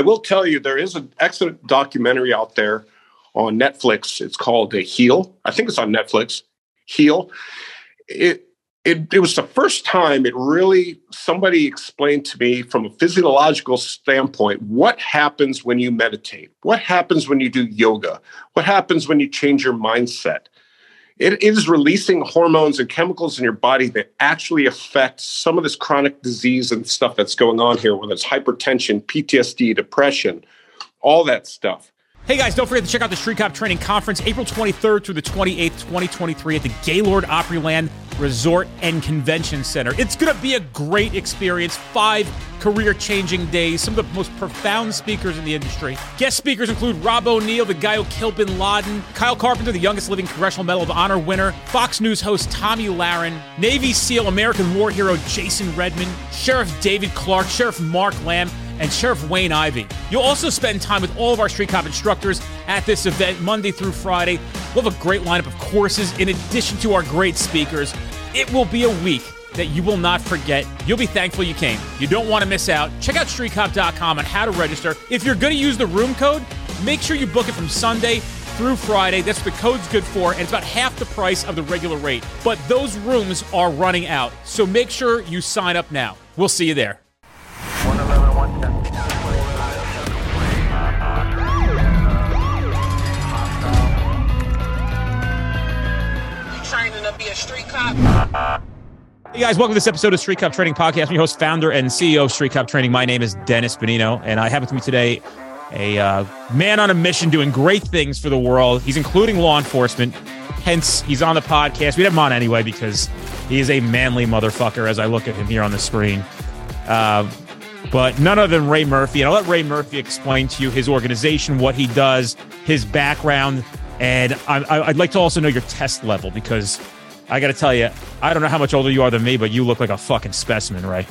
I will tell you there is an excellent documentary out there on Netflix. It's called a Heal. I think it's on Netflix. Heal. It it, it was the first time it really somebody explained to me from a physiological standpoint what happens when you meditate what happens when you do yoga what happens when you change your mindset it is releasing hormones and chemicals in your body that actually affect some of this chronic disease and stuff that's going on here whether it's hypertension ptsd depression all that stuff Hey guys, don't forget to check out the Street Cop Training Conference April 23rd through the 28th, 2023 at the Gaylord Opryland Resort and Convention Center. It's going to be a great experience. Five career changing days, some of the most profound speakers in the industry. Guest speakers include Rob O'Neill, the guy who killed bin Laden, Kyle Carpenter, the youngest living Congressional Medal of Honor winner, Fox News host Tomi Lahren, Navy SEAL American war hero Jason Redman, Sheriff David Clarke, Sheriff Mark Lamb and Sheriff Wayne Ivey. You'll also spend time with all of our Street Cop instructors at this event Monday through Friday. We'll have a great lineup of courses in addition to our great speakers. It will be a week that you will not forget. You'll be thankful you came. You don't want to miss out. Check out streetcop.com on how to register. If you're going to use the room code, make sure you book it from Sunday through Friday. That's what the code's good for, and it's about half the price of the regular rate. But those rooms are running out, so make sure you sign up now. We'll see you there. A street cop. Hey guys, welcome to this episode of Street Cop Training Podcast. I'm your host, founder, and CEO of Street Cop Training. My name is Dennis Benigno, and I have with me today a uh, man on a mission doing great things for the world. He's including law enforcement. Hence, he's on the podcast. We'd have him on anyway because he is a manly motherfucker as I look at him here on the screen. Uh, but none other than Ray Murphy. And I'll let Ray Murphy explain to you his organization, what he does, his background. And I, I'd like to also know your test level because I got to tell you, I don't know how much older you are than me, but you look like a fucking specimen, right?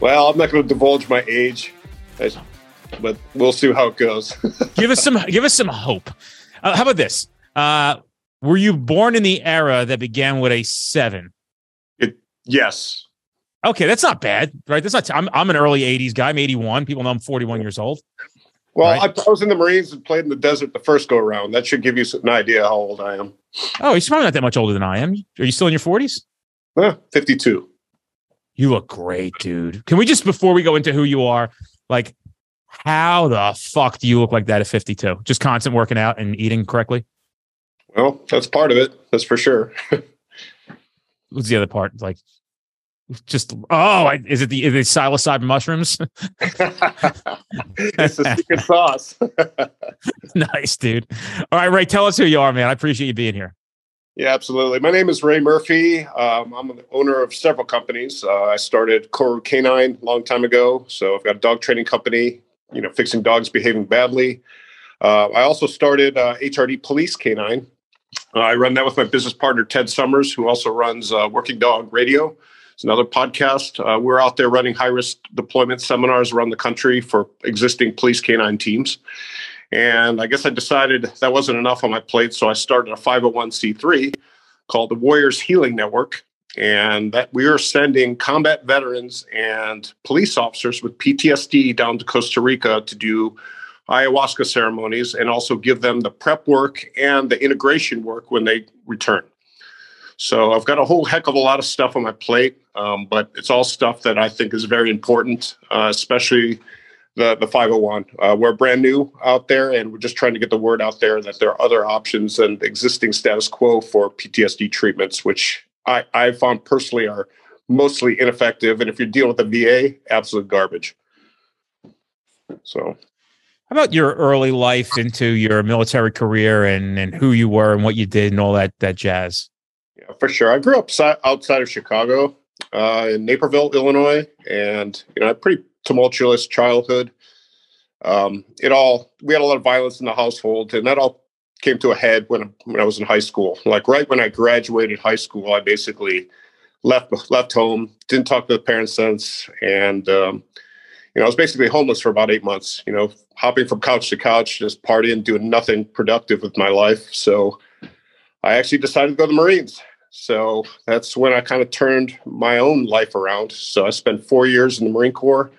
Well, I'm not going to divulge my age, but we'll see how it goes. give us some, give us some hope. Uh, how about this? Uh, were you born in the era that began with a seven? It, yes. Okay, that's not bad, right? That's not. T- I'm I'm an early '80s guy. I'm 81. People know I'm 41 years old. Well, right? I, was in the Marines and played in the desert the first go around. That should give you an idea how old I am. Oh, you're probably not that much older than I am. Are you still in your 40s? Uh, 52. You look great, dude. Can we just, before we go into who you are, like, how the fuck do you look like that at 52? Just constant working out and eating correctly? Well, that's part of it. That's for sure. What's the other part? Like just oh, is it the is it psilocybin mushrooms? it's a secret sauce. nice, dude. All right, Ray, tell us who you are, man. I appreciate you being here. Yeah, absolutely. My name is Ray Murphy. Um, I'm the owner of several companies. Uh, I started Koru Canine a long time ago, so I've got a dog training company. You know, fixing dogs behaving badly. Uh, I also started uh, HRD Police Canine. Uh, I run that with my business partner Ted Summers, who also runs uh, Working Dog Radio. It's another podcast. Uh, we're out there running high risk deployment seminars around the country for existing police canine teams. And I guess I decided that wasn't enough on my plate. So I started a 501c3 called the Warriors Healing Network. And that we are sending combat veterans and police officers with PTSD down to Costa Rica to do ayahuasca ceremonies and also give them the prep work and the integration work when they return. So I've got a whole heck of a lot of stuff on my plate, um, but it's all stuff that I think is very important, uh, especially the the 501. Uh, we're brand new out there, and we're just trying to get the word out there that there are other options than existing status quo for PTSD treatments, which I I found personally are mostly ineffective. And if you're dealing with the VA, absolute garbage. So how about your early life into your military career and, and who you were and what you did and all that that jazz? Yeah, for sure. I grew up si- outside of Chicago, uh, in Naperville, Illinois, and you know, a pretty tumultuous childhood. Um, it all we had a lot of violence in the household, and that all came to a head when when I was in high school. Like right when I graduated high school, I basically left left home, didn't talk to the parents since, and um, you know, I was basically homeless for about eight months. You know, hopping from couch to couch, just partying, doing nothing productive with my life. So I actually decided to go to the Marines. So that's when I kind of turned my own life around. So I spent four years in the Marine Corps.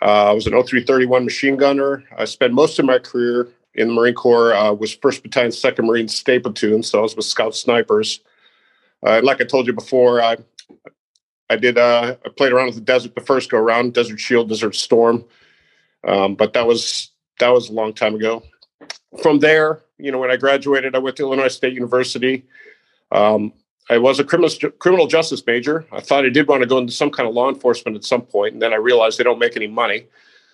Uh, I was an 0331 machine gunner. I spent most of my career in the Marine Corps. Uh, was First Battalion, Second Marines STA Platoon, so I was with Scout Snipers. Uh, like I told you before, I I did uh, I played around with the desert the first go around, Desert Shield, Desert Storm, um, but that was that was a long time ago. From there, you know, when I graduated, I went to Illinois State University. Um, I was a criminal criminal justice major. I thought I did want to go into some kind of law enforcement at some point, and then I realized they don't make any money.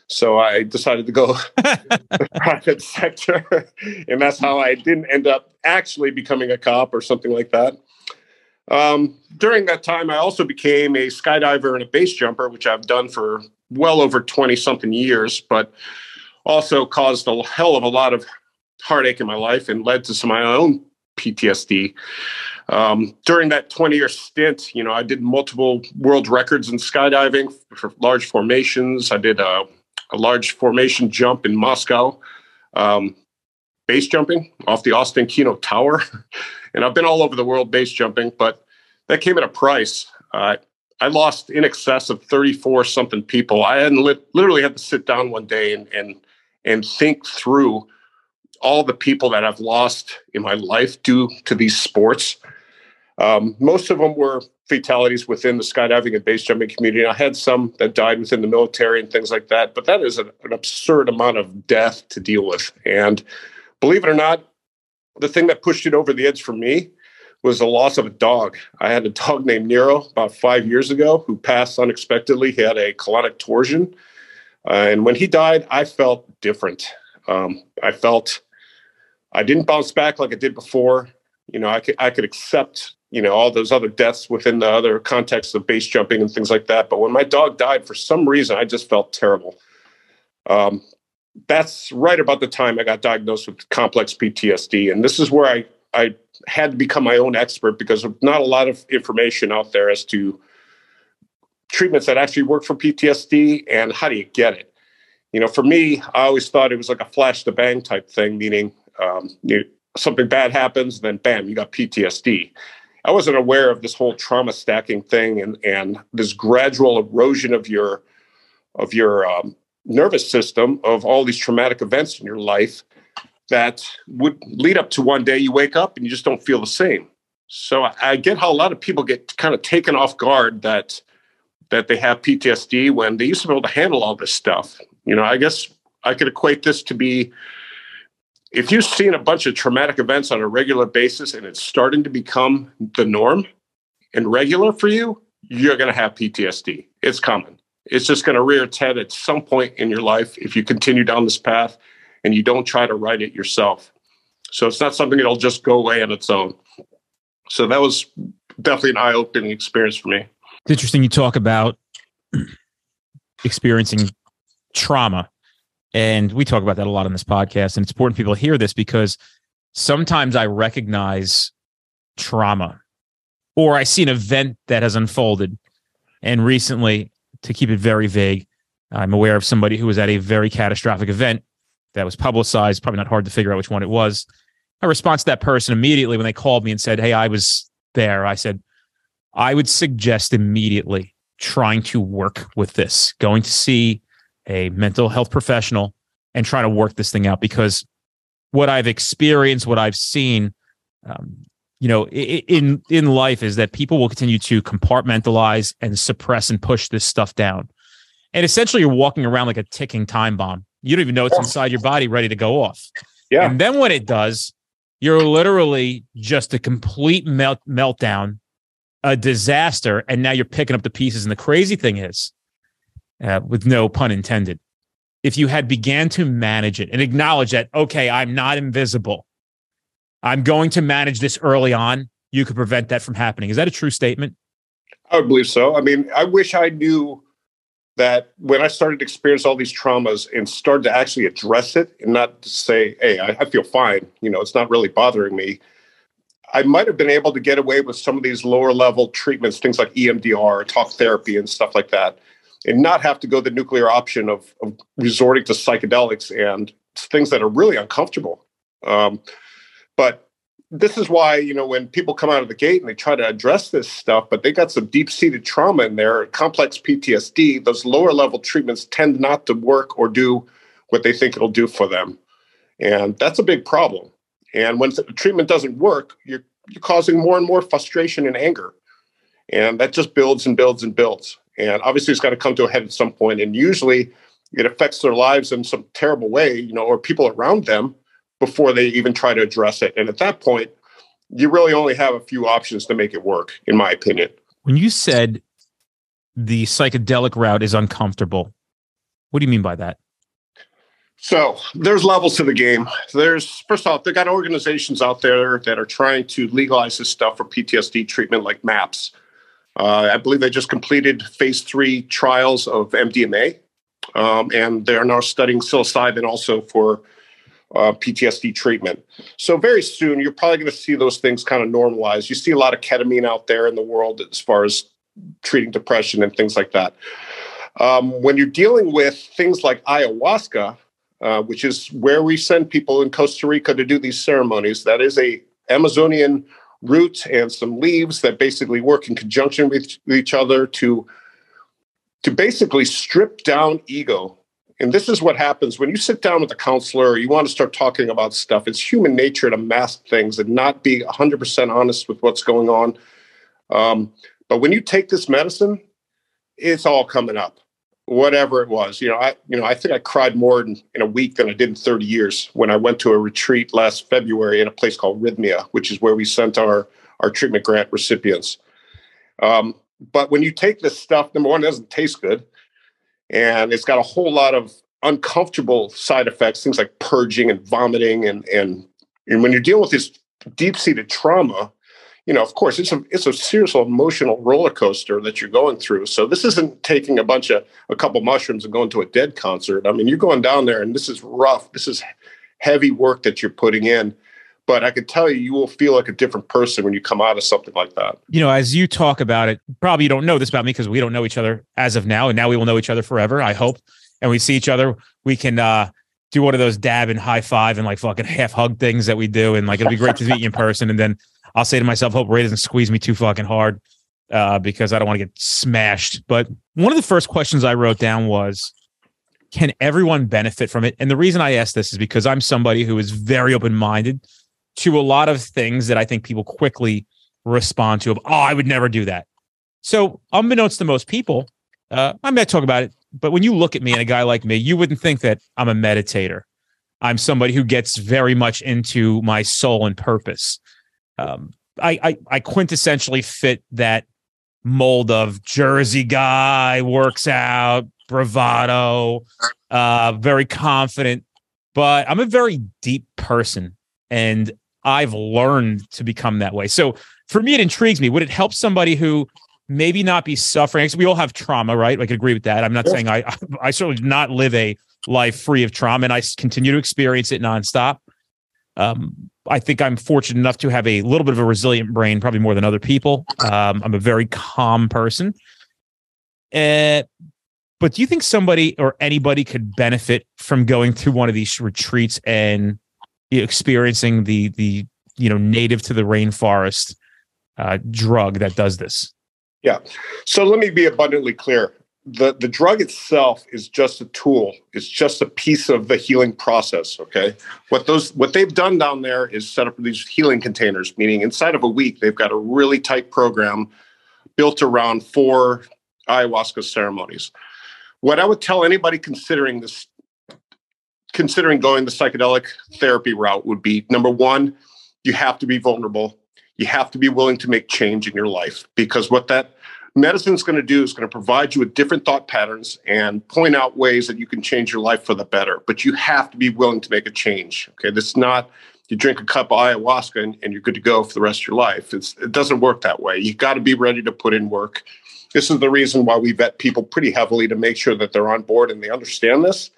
So I decided to go the private sector, and that's how I didn't end up actually becoming a cop or something like that. Um, during that time, I also became a skydiver and a base jumper, which I've done for well over 20 something years, but also caused a hell of a lot of heartache in my life and led to some of my own PTSD. Um, during that 20 year stint, you know, I did multiple world records in skydiving for large formations. I did a, a large formation jump in Moscow, um, base jumping off the Ostankino Tower. and I've been all over the world base jumping, but that came at a price. Uh, I lost in excess of 34 something people. I hadn't li- literally had to sit down one day and, and, and think through all the people that I've lost in my life due to these sports. Um, most of them were fatalities within the skydiving and base jumping community. I had some that died within the military and things like that, but that is an, an absurd amount of death to deal with. And believe it or not, the thing that pushed it over the edge for me was the loss of a dog. I had a dog named Nero about five years ago who passed unexpectedly. He had a colonic torsion. Uh, and when he died, I felt different. Um, I felt I didn't bounce back like I did before. You know, I could, I could accept, you know, all those other deaths within the other context of base jumping and things like that. But when my dog died, for some reason, I just felt terrible. Um, that's right about the time I got diagnosed with complex PTSD. And this is where I, I had to become my own expert because not a lot of information out there as to treatments that actually work for PTSD and how do you get it. You know, for me, I always thought it was like a flash to bang type thing, meaning um, you, something bad happens, then bam, you got PTSD. I wasn't aware of this whole trauma stacking thing and and this gradual erosion of your of your um, nervous system of all these traumatic events in your life that would lead up to one day you wake up and you just don't feel the same. So I, I get how a lot of people get kind of taken off guard that that they have PTSD when they used to be able to handle all this stuff. You know, I guess I could equate this to be if you've seen a bunch of traumatic events on a regular basis and it's starting to become the norm and regular for you, you're going to have PTSD. It's common. It's just going to rear its head at some point in your life if you continue down this path and you don't try to right it yourself. So it's not something that'll just go away on its own. So that was definitely an eye opening experience for me. It's interesting you talk about experiencing trauma and we talk about that a lot on this podcast. And it's important people hear this because sometimes I recognize trauma or I see an event that has unfolded. And recently, to keep it very vague, I'm aware of somebody who was at a very catastrophic event that was publicized, probably not hard to figure out which one it was. My response to that person immediately when they called me and said, Hey, I was there, I said, I would suggest immediately trying to work with this, going to see a mental health professional and try to work this thing out because what I've experienced, what I've seen, um, you know, in in life is that people will continue to compartmentalize and suppress and push this stuff down, and essentially you're walking around like a ticking time bomb. You don't even know it's inside your body, ready to go off. Yeah. And then when it does, you're literally just a complete melt meltdown, a disaster, and now you're picking up the pieces. And the crazy thing is, uh, with no pun intended. If you had began to manage it and acknowledge that, okay, I'm not invisible. I'm going to manage this early on. You could prevent that from happening. Is that a true statement? I would believe so. I mean, I wish I knew that when I started to experience all these traumas and started to actually address it and not to say, hey, I, I feel fine, you know, it's not really bothering me. I might have been able to get away with some of these lower level treatments, things like EMDR, talk therapy, and stuff like that and not have to go the nuclear option of, of resorting to psychedelics and things that are really uncomfortable. Um, but this is why you know when people come out of the gate and they try to address this stuff but they got some deep-seated trauma in there complex ptsd those lower level treatments tend not to work or do what they think it'll do for them and that's a big problem and when the treatment doesn't work you're, you're causing more and more frustration and anger and that just builds and builds and builds and obviously it's got to come to a head at some point. point and usually it affects their lives in some terrible way you know or people around them before they even try to address it. And at that point, you really only have a few options to make it work, in my opinion. When you said the psychedelic route is uncomfortable, what do you mean by that? So there's levels to the game. There's first off, they've got organizations out there that are trying to legalize this stuff for PTSD treatment, like MAPS. Uh, I believe they just completed phase three trials of MDMA, um, and they're now studying psilocybin also for uh, PTSD treatment. So very soon, you're probably going to see those things kind of normalize. You see a lot of ketamine out there in the world as far as treating depression and things like that. Um, when you're dealing with things like ayahuasca, uh, which is where we send people in Costa Rica to do these ceremonies, that is a Amazonian root and some leaves that basically work in conjunction with each other to to basically strip down ego and this is what happens when you sit down with a counselor, you want to start talking about stuff. It's human nature to mask things and not be 100% honest with what's going on. Um, but when you take this medicine, it's all coming up, whatever it was. You know, I you know I think I cried more in, in a week than I did in 30 years when I went to a retreat last February in a place called Rythmia, which is where we sent our our treatment grant recipients. Um, but when you take this stuff, number one, it doesn't taste good and it's got a whole lot of uncomfortable side effects, things like purging and vomiting, and and and when you're dealing with this deep-seated trauma, you know, of course, it's a it's a serious emotional roller coaster that you're going through. So this isn't taking a bunch of a couple mushrooms and going to a dead concert. I mean, you're going down there, and this is rough. This is heavy work that you're putting in. But I can tell you, you will feel like a different person when you come out of something like that. You know, as you talk about it, probably you don't know this about me because we don't know each other as of now, and now we will know each other forever. I hope, and we see each other. We can uh, do one of those dab and high five and like fucking half hug things that we do, and like it'll be great to meet you in person. And then I'll say to myself, hope Ray doesn't squeeze me too fucking hard uh, because I don't want to get smashed. But one of the first questions I wrote down was, can everyone benefit from it? And the reason I ask this is because I'm somebody who is very open minded to a lot of things that I think people quickly respond to. Of, oh, I would never do that. So, unbeknownst to most people, uh, I may talk about it, but when you look at me and a guy like me, you wouldn't think that I'm a meditator. I'm somebody who gets very much into my soul and purpose. Um, I, I, I quintessentially fit that mold of Jersey guy, works out, bravado, uh, very confident, but I'm a very deep person. And I've learned to become that way. So for me, it intrigues me. Would it help somebody who maybe not be suffering? We all have trauma, right? I can agree with that. I'm not saying I, I certainly do not live a life free of trauma and I continue to experience it nonstop. Um, I think I'm fortunate enough to have a little bit of a resilient brain, probably more than other people. Um, I'm a very calm person. Uh, but do you think somebody or anybody could benefit from going through one of these retreats and experiencing the the you know native to the rainforest uh, drug that does this. Yeah. So let me be abundantly clear. The the drug itself is just a tool. It's just a piece of the healing process. Okay. What those what they've done down there is set up these healing containers, meaning inside of a week they've got a really tight program built around four ayahuasca ceremonies. What I would tell anybody considering this considering going the psychedelic therapy route would be number one, you have to be vulnerable. You have to be willing to make change in your life because what that medicine is going to do is going to provide you with different thought patterns and point out ways that you can change your life for the better. But you have to be willing to make a change. Okay. This is not you drink a cup of ayahuasca and, and you're good to go for the rest of your life. It's, it doesn't work that way. You've got to be ready to put in work. This is the reason why we vet people pretty heavily to make sure that they're on board and they understand this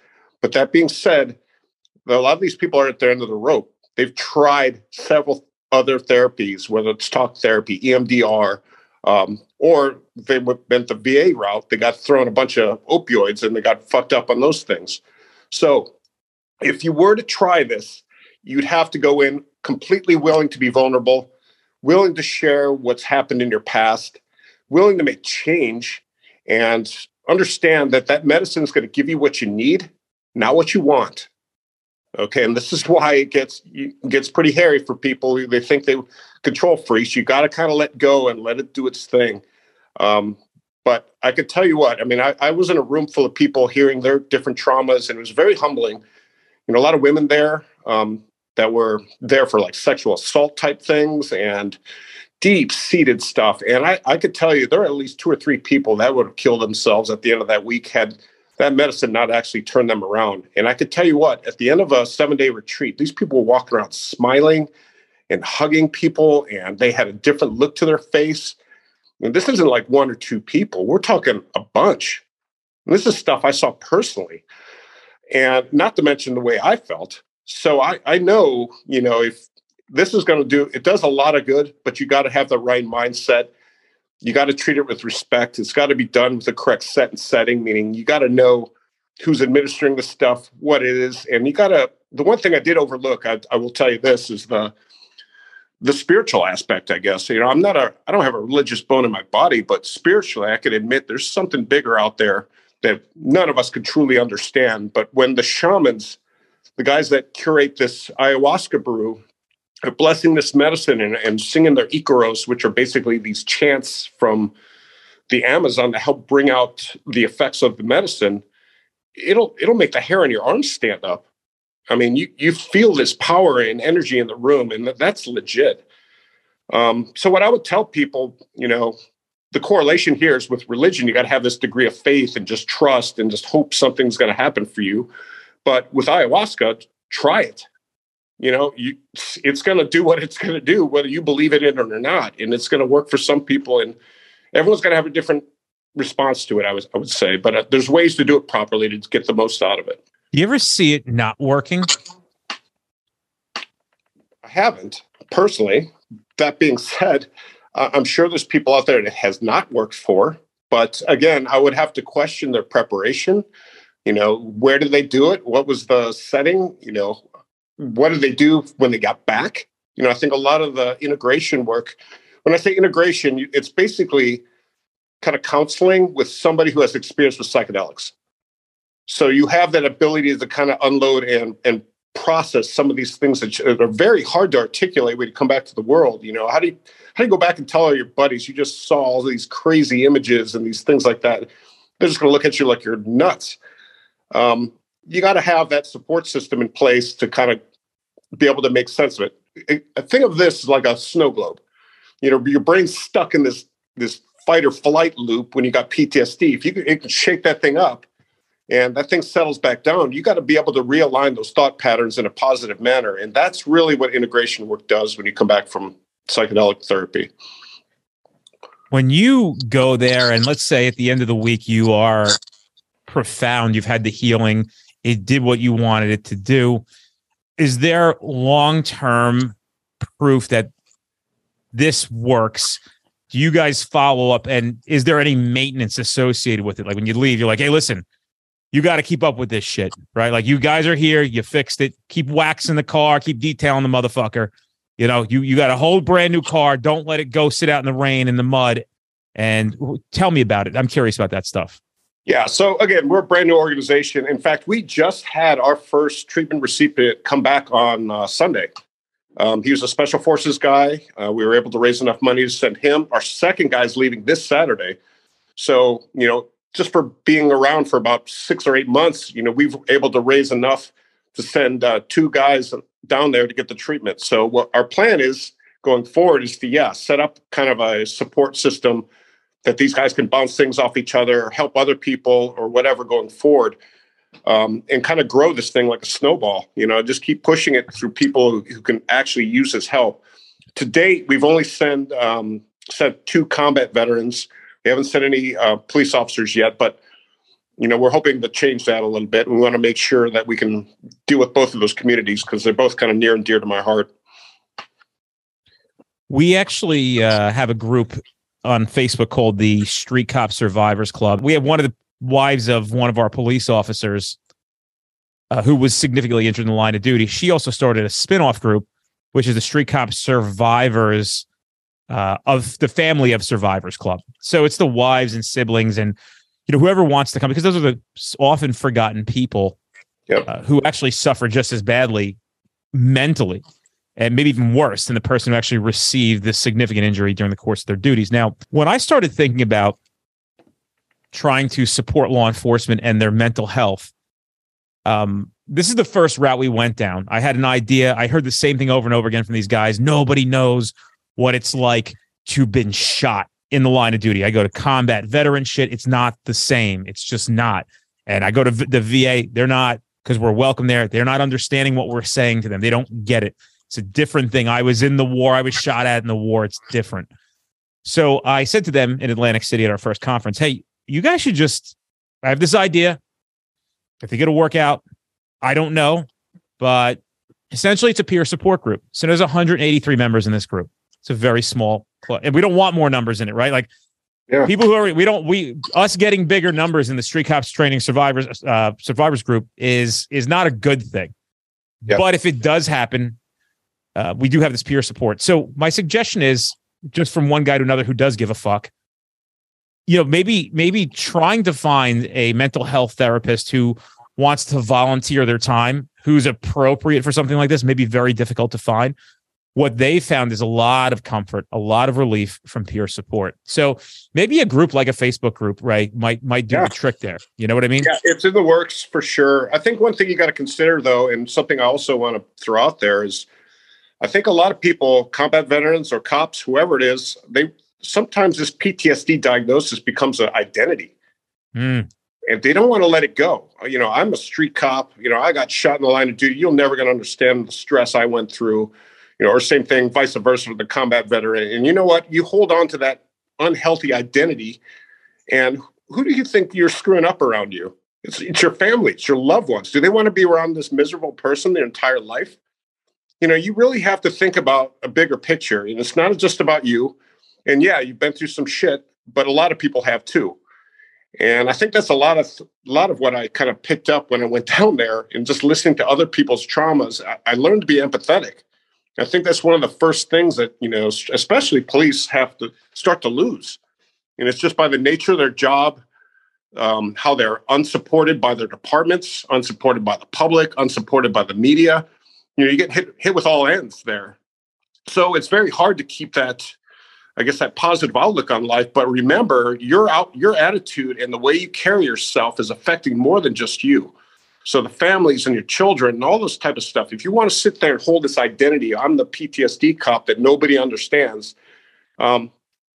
but that being said, a lot of these people are at the end of the rope. They've tried several other therapies, whether it's talk therapy, EMDR, um, or they went the VA route. They got thrown a bunch of opioids and they got fucked up on those things. So, if you were to try this, you'd have to go in completely willing to be vulnerable, willing to share what's happened in your past, willing to make change, and understand that that medicine is going to give you what you need, not what you want. Okay, and this is why it gets gets pretty hairy for people. They think they control freaks. You got to kind of let go and let it do its thing. Um, but I could tell you what, I mean, I, I, was in a room full of people hearing their different traumas, and it was very humbling. You know, a lot of women there um, that were there for like sexual assault type things and deep seated stuff. And I, I could tell you there are at least two or three people that would have killed themselves at the end of that week had that medicine not actually turned them around. And I could tell you what, at the end of a seven day retreat, these people were walking around smiling and hugging people, and they had a different look to their face and this isn't like one or two people, we're talking a bunch. And this is stuff I saw personally. And not to mention the way I felt. So I, I know, you know, if this is going to do, it does a lot of good, but you got to have the right mindset. You got to treat it with respect. It's got to be done with the correct set and setting, meaning you got to know who's administering the stuff, what it is. And you got to, the one thing I did overlook, I, I will tell you this, is the the spiritual aspect, I guess. You know, I'm not a, I don't have a religious bone in my body, but spiritually, I can admit there's something bigger out there that none of us could truly understand. But when the shamans, the guys that curate this ayahuasca brew, blessing this medicine and, and singing their icaros, which are basically these chants from the Amazon to help bring out the effects of the medicine, it'll it'll make the hair on your arms stand up. I mean, you you feel this power and energy in the room, and that's legit. Um, so, what I would tell people, you know, the correlation here is with religion. You got to have this degree of faith and just trust and just hope something's going to happen for you. But with ayahuasca, try it. You know, you, it's going to do what it's going to do, whether you believe it in it or not, and it's going to work for some people. And everyone's going to have a different response to it. I was, I would say, but uh, there's ways to do it properly to get the most out of it. You ever see it not working? I haven't personally. That being said, uh, I'm sure there's people out there that it has not worked for. But again, I would have to question their preparation. You know, where did they do it? What was the setting? You know, what did they do when they got back? You know, I think a lot of the integration work, when I say integration, it's basically kind of counseling with somebody who has experience with psychedelics. So you have that ability to kind of unload and and process some of these things that are very hard to articulate when you come back to the world. You know, how do you how do you go back and tell all your buddies you just saw all these crazy images and these things like that? They're just going to look at you like you're nuts. Um, you got to have that support system in place to kind of be able to make sense of it. I think of this as like a snow globe. You know, your brain's stuck in this this fight or flight loop when you got PTSD. If you can, can shake that thing up, and that thing settles back down, you got to be able to realign those thought patterns in a positive manner. And that's really what integration work does when you come back from psychedelic therapy. When you go there, and let's say at the end of the week, you are profound, you've had the healing, it did what you wanted it to do. Is there long term proof that this works? Do you guys follow up? And is there any maintenance associated with it? Like when you leave, you're like, hey, listen, you got to keep up with this shit, right? Like you guys are here, you fixed it. Keep waxing the car, keep detailing the motherfucker. You know, you you got a whole brand new car. Don't let it go sit out in the rain in the mud. And tell me about it. I'm curious about that stuff. Yeah. So again, we're a brand new organization. In fact, we just had our first treatment recipient come back on uh, Sunday. Um, he was a special forces guy. Uh, we were able to raise enough money to send him. Our second guy's leaving this Saturday. So, you know, just for being around for about six or eight months, you know, we've able to raise enough to send uh, two guys down there to get the treatment. So what our plan is going forward is to yeah set up kind of a support system that these guys can bounce things off each other, or help other people, or whatever going forward, um, and kind of grow this thing like a snowball. You know, just keep pushing it through people who can actually use this help. To date, we've only sent um, sent two combat veterans we haven't sent any uh, police officers yet, but you know we're hoping to change that a little bit. We want to make sure that we can deal with both of those communities because they're both kind of near and dear to my heart. We actually uh, have a group on Facebook called the Street Cop Survivors Club. We have one of the wives of one of our police officers uh, who was significantly injured in the line of duty. She also started a spin-off group which is the Street Cop Survivors uh, of the family of Survivors Club. So it's the wives and siblings and you know whoever wants to come because those are the often forgotten people Yep. uh, who actually suffer just as badly mentally and maybe even worse than the person who actually received this significant injury during the course of their duties. Now, when I started thinking about trying to support law enforcement and their mental health, um, this is the first route we went down. I had an idea. I heard the same thing over and over again from these guys. Nobody knows what it's like to been shot in the line of duty. I go to combat veteran shit. It's not the same. It's just not. And I go to the VA. They're not because we're welcome there. They're not understanding what we're saying to them. They don't get it. It's a different thing. I was in the war. I was shot at in the war. It's different. So I said to them in Atlantic City at our first conference, "Hey, you guys should just. I have this idea. If it'll work out. I don't know, but essentially it's a peer support group. So there's 183 members in this group. It's a very small club, and we don't want more numbers in it, right? Like Yeah. people who are we don't we us getting bigger numbers in the street cops training survivors uh, survivors group is is not a good thing. Yeah. But if it does happen, uh, we do have this peer support. So my suggestion is just from one guy to another who does give a fuck. You know, maybe maybe trying to find a mental health therapist who wants to volunteer their time, who's appropriate for something like this, may be very difficult to find. What they found is a lot of comfort, a lot of relief from peer support. So maybe a group like a Facebook group, right, might might do Yeah. the trick there. You know what I mean? Yeah, it's in the works for sure. I think one thing you got to consider, though, and something I also want to throw out there is I think a lot of people, combat veterans or cops, whoever it is, they sometimes this PTSD diagnosis becomes an identity Mm, and they don't want to let it go. You know, I'm a street cop. You know, I got shot in the line of duty. You're never going to understand the stress I went through. You know, or same thing, vice versa with the combat veteran. And you know what? You hold on to that unhealthy identity, and who do you think you're screwing up around you? It's, it's your family, it's your loved ones. Do they want to be around this miserable person their entire life? You know, you really have to think about a bigger picture. And it's not just about you. And yeah, you've been through some shit, but a lot of people have too. And I think that's a lot of a lot of what I kind of picked up when I went down there and just listening to other people's traumas. I, I learned to be empathetic. I think that's one of the first things that you know, especially police have to start to lose, and it's just by the nature of their job, um, how they're unsupported by their departments, unsupported by the public, unsupported by the media. You know, you get hit hit with all ends there. So it's very hard to keep that I guess that positive outlook on life. But remember, your out your attitude and the way you carry yourself is affecting more than just you. So the families and your children and all this type of stuff. If you want to sit there and hold this identity, I'm the PTSD cop that nobody understands. Um,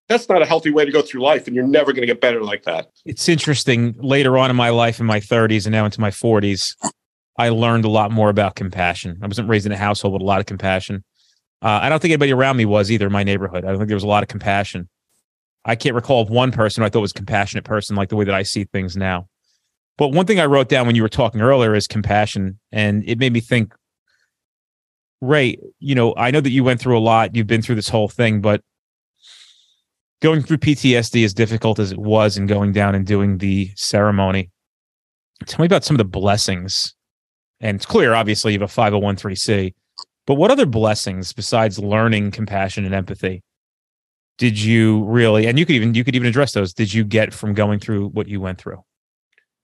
that's not a healthy way to go through life, and you're never going to get better like that. it's interesting. Later on in my life, in my 30s and now into my 40s, I learned a lot more about compassion. I wasn't raised in a household with a lot of compassion. Uh, I don't think anybody around me was either in my neighborhood. I don't think there was a lot of compassion. I can't recall of one person I thought was a compassionate person like the way that I see things now. But one thing I wrote down when you were talking earlier is compassion. And it made me think, Ray, you know, I know that you went through a lot. You've been through this whole thing, but going through PTSD as difficult as it was and going down and doing the ceremony. Tell me about some of the blessings. And it's clear, obviously, you have a 501c, but what other blessings besides learning compassion and empathy did you really, and you could even, you could even address those, did you get from going through what you went through?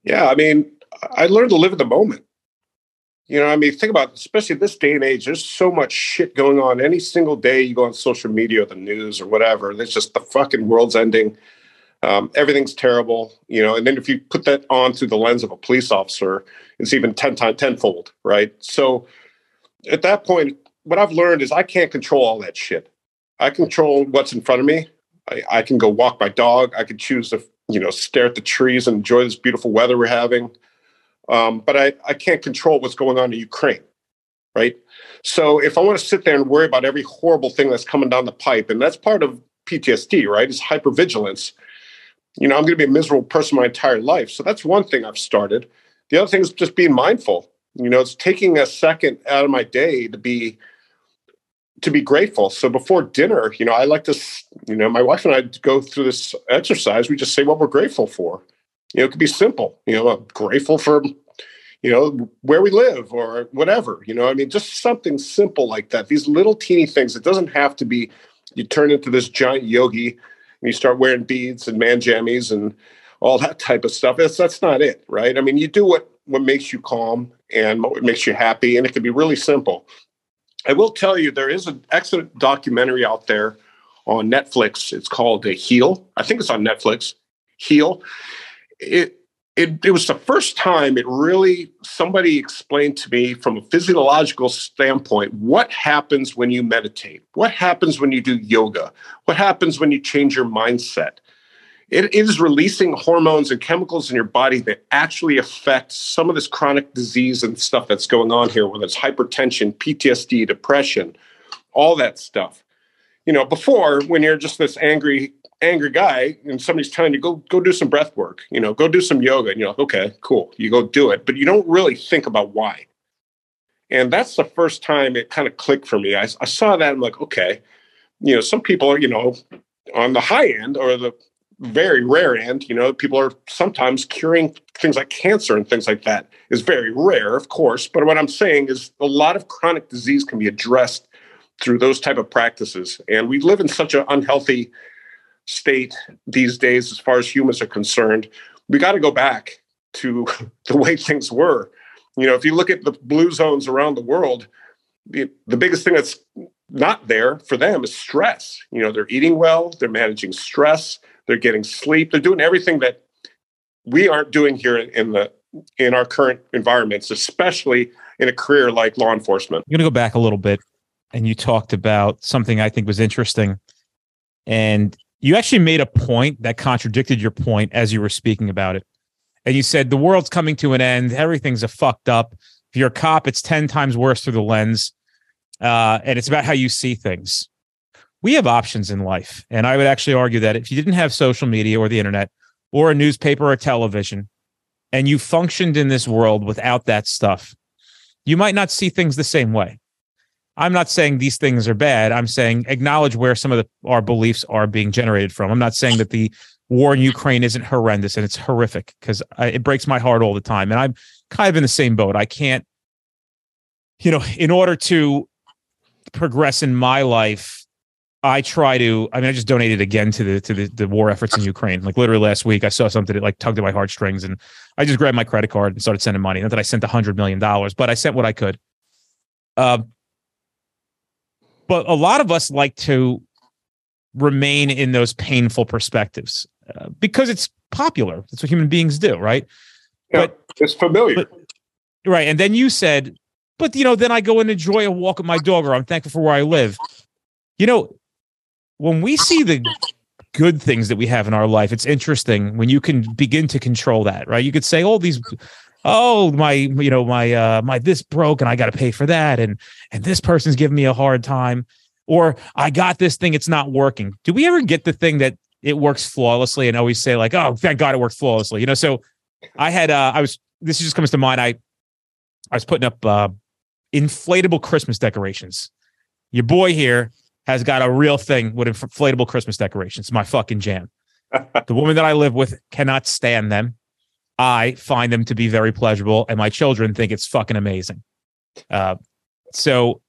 Yeah, I mean, I learned to live in the moment. You know, I mean, think about, especially this day and age, there's so much shit going on. Any single day you go on social media or the news or whatever, It's just the fucking world's ending. Um, everything's terrible, you know. And then if you put that on through the lens of a police officer, it's even 10 times tenfold, right? So at that point, what I've learned is I can't control all that shit. I control what's in front of me. I, I can go walk my dog. I can choose to, you know, stare at the trees and enjoy this beautiful weather we're having. Um, but I, I can't control what's going on in Ukraine, right? So if I want to sit there and worry about every horrible thing that's coming down the pipe, and that's part of PTSD, right? Is hypervigilance. You know, I'm going to be a miserable person my entire life. So that's one thing I've started. The other thing is just being mindful. You know, it's taking a second out of my day to be to be grateful. So before dinner, you know, I like to, you know, my wife and I go through this exercise. We just say what we're grateful for. You know, it could be simple. You know, I'm grateful for, you know, where we live or whatever. You know, I mean, just something simple like that. These little teeny things. It doesn't have to be you turn into this giant yogi and you start wearing beads and man jammies and all that type of stuff. That's that's not it, right? I mean, you do what what makes you calm and what makes you happy, and it can be really simple. I will tell you, there is an excellent documentary out there on Netflix. It's called The Heal. I think it's on Netflix. Heal. It it, it was the first time it really somebody explained to me from a physiological standpoint what happens when you meditate what happens when you do yoga what happens when you change your mindset. It is releasing hormones and chemicals in your body that actually affect some of this chronic disease and stuff that's going on here whether it's hypertension ptsd depression all that stuff. You know before when you're just this angry angry guy and somebody's telling you go go do some breath work you know go do some yoga. And you're like okay cool. You go do it. But you don't really think about why. And that's the first time it kind of clicked for me. I, I saw that i'm like okay. You know some people are you know on the high end or the very rare end you know people are sometimes curing things like cancer and things like that is very rare of course. But what i'm saying is a lot of chronic disease can be addressed through those type of practices. And we live in such an unhealthy state these days as far as humans are concerned we got to go back to the way things were. You know if you look at the blue zones around the world the, the biggest thing that's not there for them is stress. You know they're eating well they're managing stress they're getting sleep they're doing everything that we aren't doing here in the in our current environments especially in a career like law enforcement. I'm going to go back a little bit and you talked about something i think was interesting and you actually made a point that contradicted your point as you were speaking about it. And you said the world's coming to an end, everything's a fucked up. If you're a cop, it's 10 times worse through the lens. Uh, and it's about how you see things. We have options in life. And I would actually argue that if you didn't have social media or the internet or a newspaper or television, and you functioned in this world without that stuff, you might not see things the same way. I'm not saying these things are bad. I'm saying acknowledge where some of the, our beliefs are being generated from. I'm not saying that the war in Ukraine isn't horrendous and it's horrific because it breaks my heart all the time. And I'm kind of in the same boat. I can't, you know, in order to progress in my life, I try to. I mean, I just donated again to the to the, the war efforts in Ukraine. Like literally last week, I saw something that like tugged at my heartstrings, and I just grabbed my credit card and started sending money. Not that I sent a hundred million dollars, but I sent what I could. Uh, but a lot of us like to remain in those painful perspectives uh, because it's popular. That's what human beings do, right? Yeah, but it's familiar. But, right. And then you said, but you know, then I go and enjoy a walk with my dog, or I'm thankful for where I live. You know, when we see the good things that we have in our life, it's interesting when you can begin to control that, right? You could say, oh, these oh my you know my uh my this broke and i got to pay for that. And and this person's giving me a hard time. Or i got this thing it's not working. Do we ever get the thing that it works flawlessly and always say like oh thank god it worked flawlessly you know? So i had uh i was this just comes to mind. I i was putting up uh inflatable christmas decorations. Your boy here has got a real thing with inflatable christmas decorations. My fucking jam. The woman that i live with cannot stand them I find them to be very pleasurable, and my children think it's fucking amazing. Uh, so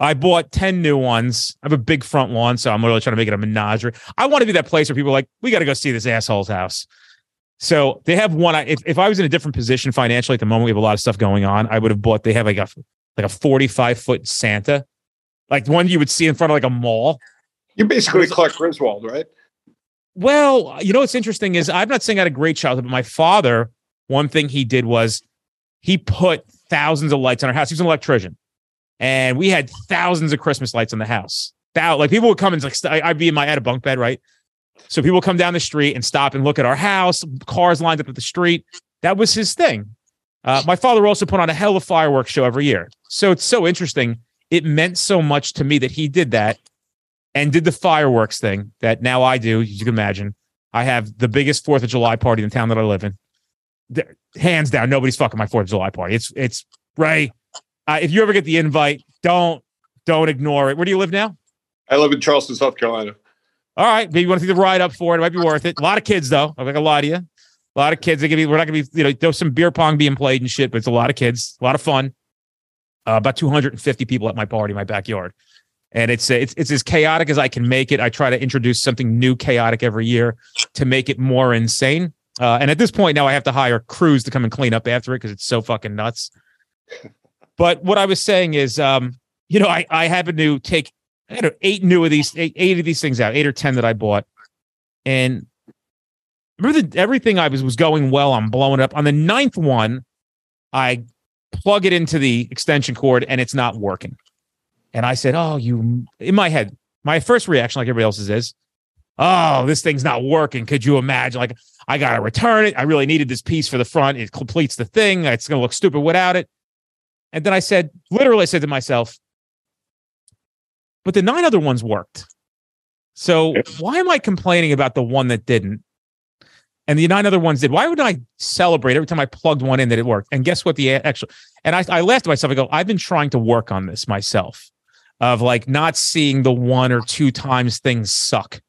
I bought 10 new ones. I have a big front lawn, so I'm really trying to make it a menagerie. I want to be that place where people are like, we got to go see this asshole's house. So they have one. If, if I was in a different position financially at the moment, we have a lot of stuff going on. I would have bought, they have like a, like a 45 foot Santa, like one you would see in front of like a mall. You're basically Clark Griswold, right? Well, you know what's interesting is I'm not saying I had a great childhood, but my father, one thing he did was he put thousands of lights on our house. He was an electrician, and we had thousands of Christmas lights on the house. That like people would come and like I'd be in my at a bunk bed, right? So people come down the street and stop and look at our house. Cars lined up at the street. That was his thing. Uh, my father also put on a hell of a fireworks show every year. So it's so interesting. It meant so much to me that he did that and did the fireworks thing that now I do. You can imagine. I have the biggest Fourth of July party in the town that I live in. hands down, nobody's fucking my Fourth of July party. It's it's Ray. Uh, if you ever get the invite, don't don't ignore it. Where do you live now? I live in Charleston, South Carolina. All right, maybe you want to take the ride up for it. It might be worth it. A lot of kids though. I'm not gonna lie to you. A lot of kids. They gonna be. We're not gonna be. You know, there's some beer pong being played and shit, but it's a lot of kids. A lot of fun. Uh, about 250 people at my party, my backyard, and it's it's it's as chaotic as I can make it. I try to introduce something new, chaotic every year to make it more insane. Uh, and at this point now, I have to hire crews to come and clean up after it because it's so fucking nuts. But what I was saying is, um, you know, I I happen to take I had eight new of these eight, eight of these things out, eight or ten that I bought, and remember that everything I was was going well. I'm blowing up on the ninth one. I plug it into the extension cord and it's not working. And I said, "Oh, you!" In my head, my first reaction, like everybody else's, is, "Oh, this thing's not working." Could you imagine? Like, I gotta return it. I really needed this piece for the front. It completes the thing. It's gonna look stupid without it. And then I said, literally, I said to myself, but the nine other ones worked. So why am I complaining about the one that didn't? And the nine other ones did. Why would I celebrate every time I plugged one in that it worked? And guess what? The actual and I, I laughed at myself. I go, I've been trying to work on this myself, of like not seeing the one or two times things suck,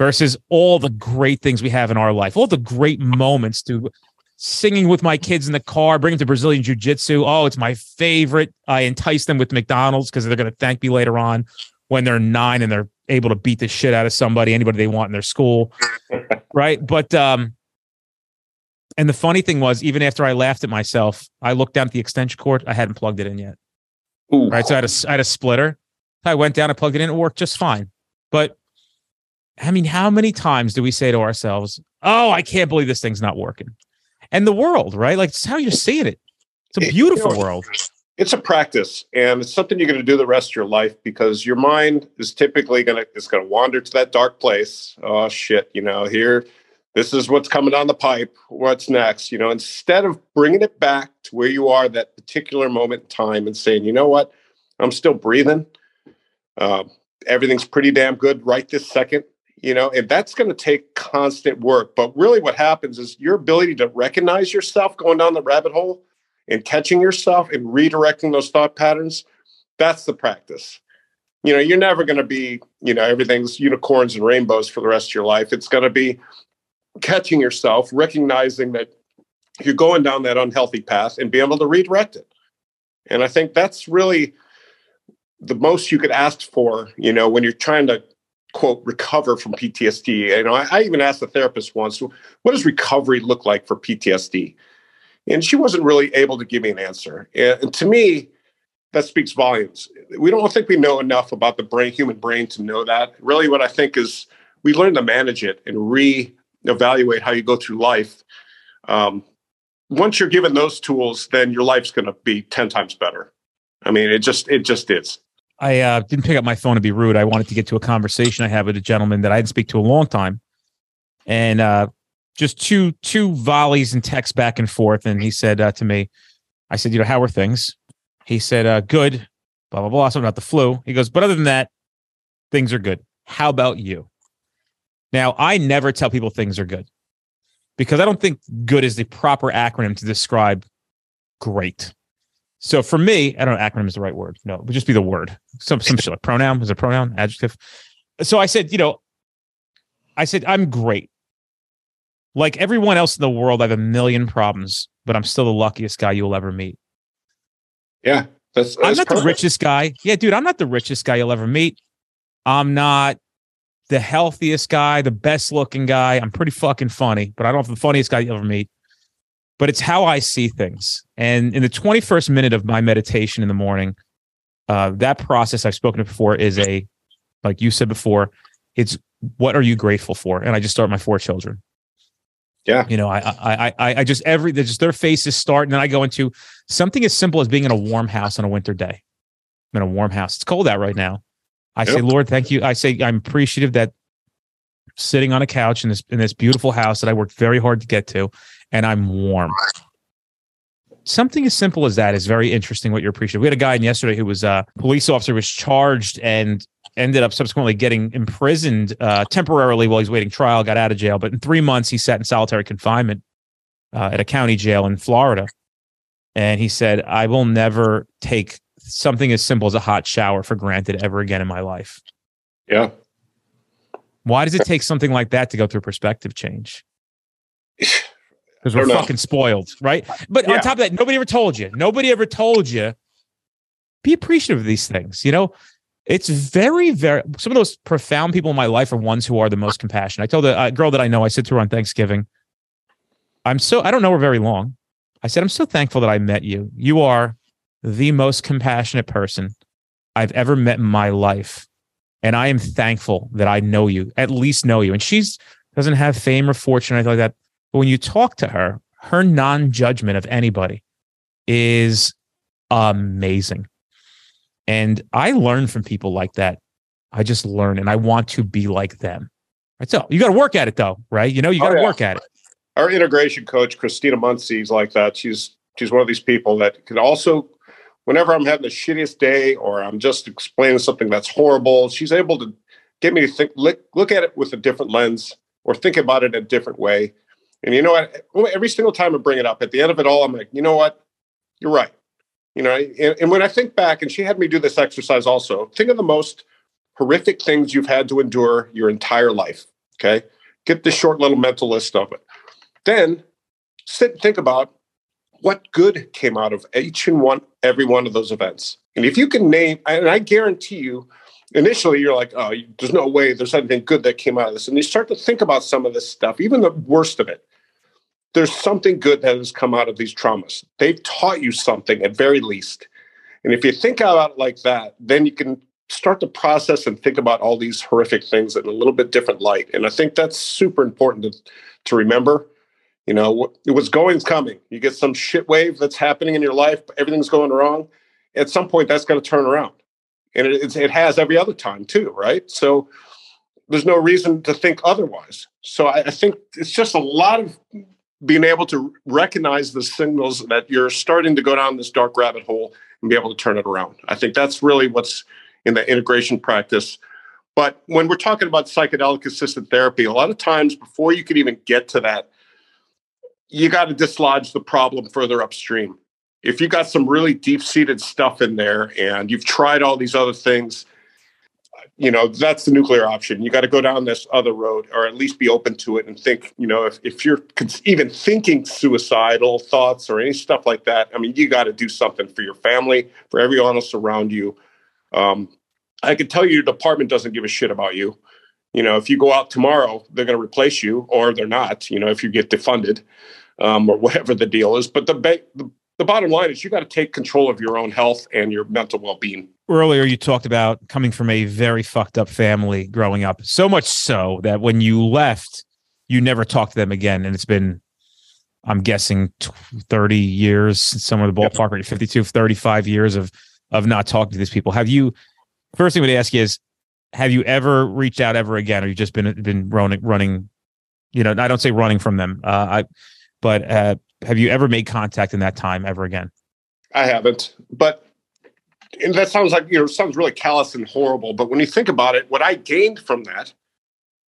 versus all the great things we have in our life, all the great moments, to singing with my kids in the car, bring them to Brazilian Jiu Jitsu. Oh, it's my favorite. I entice them with McDonald's because they're going to thank me later on when they're nine and they're able to beat the shit out of somebody, anybody they want in their school. right. But, um, and the funny thing was, even after I laughed at myself, I looked down at the extension cord. I hadn't plugged it in yet. Ooh. Right. So I had, a, I had a splitter. I went down and plugged it in. It worked just fine. But I mean, how many times do we say to ourselves, Oh, I can't believe this thing's not working? and the world, right? Like it's how you're seeing it. It's a beautiful you know, world. It's a practice, and it's something you're going to do the rest of your life because your mind is typically going to it's going to wander to that dark place. Oh shit, you know here. This is what's coming down the pipe. What's next? You know, instead of bringing it back to where you are that particular moment in time and saying, you know what, I'm still breathing. Uh, everything's pretty damn good right this second you know and that's going to take constant work but really what happens is your ability to recognize yourself going down the rabbit hole and catching yourself and redirecting those thought patterns that's the practice you know you're never going to be you know everything's unicorns and rainbows for the rest of your life it's going to be catching yourself recognizing that you're going down that unhealthy path and be able to redirect it and i think that's really the most you could ask for you know when you're trying to quote recover from PTSD. You know, I, I, even asked the therapist once, what does recovery look like for PTSD? And she wasn't really able to give me an answer. And, and to me, that speaks volumes. We don't think we know enough about the brain, human brain, to know that. Really, what I think is we learn to manage it and re-evaluate how you go through life. Um, once you're given those tools, then your life's going to be ten times better. I mean, it just it just is. I uh, didn't pick up my phone to be rude. I wanted to get to a conversation I had with a gentleman that I didn't speak to a long time, and uh, just two two volleys and text back and forth. And he said uh, to me, "I said, you know, how are things?" He said, uh, "Good." Blah blah blah. Something about the flu. He goes, "But other than that, things are good. How about you?" Now, I never tell people things are good because I don't think good is the proper acronym to describe great. So for me, I don't know acronym is the right word. No, it would just be the word. Some some shit like pronoun. Is a pronoun, adjective. So I said, you know, I said, I'm great. Like everyone else in the world, I have a million problems, but I'm still the luckiest guy you'll ever meet. Yeah. That's, that's I'm not perfect. the richest guy. Yeah, dude, I'm not the richest guy you'll ever meet. I'm not the healthiest guy, the best looking guy. I'm pretty fucking funny, but I don't have the funniest guy you'll ever meet but it's how I see things. And in the 21st minute of my meditation in the morning, uh, that process I've spoken to before is a, like you said before, it's what are you grateful for? And I just start my four children. Yeah. You know, I, I, I, I just every, just their faces start. And then I go into something as simple as being in a warm house on a winter day. I'm in a warm house. It's cold out right now. I yep. say, Lord, thank you. I say, I'm appreciative that sitting on a couch in this, in this beautiful house that I worked very hard to get to and I'm warm. Something as simple as that is very interesting. What you're appreciating. We had a guy in yesterday who was a police officer was charged and ended up subsequently getting imprisoned uh, temporarily while he's waiting trial. Got out of jail, but in three months he sat in solitary confinement uh, at a county jail in Florida. And he said, "I will never take something as simple as a hot shower for granted ever again in my life." Yeah. Why does it take something like that to go through perspective change? because we're fucking spoiled, right? But yeah. on top of that, nobody ever told you. Nobody ever told you. Be appreciative of these things. You know, it's very, very. Some of those profound people in my life are ones who are the most compassionate. I told a girl that I know, I said to her on Thanksgiving, "I'm so I don't know her very long." I said, "I'm so thankful that I met you. You are the most compassionate person I've ever met in my life." And I am thankful that I know you, at least know you. And she's doesn't have fame or fortune or anything like that. But when you talk to her, her non judgment of anybody is amazing. And I learn from people like that. I just learn and I want to be like them. Right. So you got to work at it though, right? You know, you got to oh, yeah. work at it. Our integration coach, Christina Muncie, is like that. She's she's one of these people that can also, whenever I'm having the shittiest day or I'm just explaining something that's horrible, she's able to get me to think look, look at it with a different lens or think about it a different way. And you know what? Every single time I bring it up, at the end of it all, I'm like, you know what? You're right. You know, and, and when I think back, and she had me do this exercise also, think of the most horrific things you've had to endure your entire life. Okay. Get this short little mental list of it. Then sit and think about what good came out of each and one, every one of those events. And if you can name, and I guarantee you, initially you're like, oh, there's no way there's anything good that came out of this. And you start to think about some of this stuff, even the worst of it. There's something good that has come out of these traumas. They've taught you something at very least. And if you think about it like that, then you can start to process and think about all these horrific things in a little bit different light. And I think that's super important to, to remember. You know, it was going's coming. You get some shit wave that's happening in your life, everything's going wrong. At some point, that's going to turn around and it, it has every other time too, right? So there's no reason to think otherwise. So I, I think it's just a lot of being able to recognize the signals that you're starting to go down this dark rabbit hole and be able to turn it around. I think that's really what's in the integration practice. But when we're talking about psychedelic assisted therapy, a lot of times before you can even get to that, you got to dislodge the problem further upstream if you got some really deep seated stuff in there and you've tried all these other things, you know, that's the nuclear option. You got to go down this other road or at least be open to it and think, you know, if, if you're even thinking suicidal thoughts or any stuff like that, I mean, you got to do something for your family, for everyone else around you. Um, I can tell you your department doesn't give a shit about you. You know, if you go out tomorrow, they're going to replace you or they're not, you know, if you get defunded um, or whatever the deal is. But the, ba- the the bottom line is you got to take control of your own health and your mental well-being earlier you talked about coming from a very fucked up family growing up so much so that when you left you never talked to them again and it's been i'm guessing 30 years somewhere in the ballpark yep. 52 35 years of of not talking to these people have you first thing i would ask you is have you ever reached out ever again or you just been been running running you know i don't say running from them uh, i but uh, have you ever made contact in that time ever again? I haven't, but that sounds like you know sounds really callous and horrible. But when you think about it, what I gained from that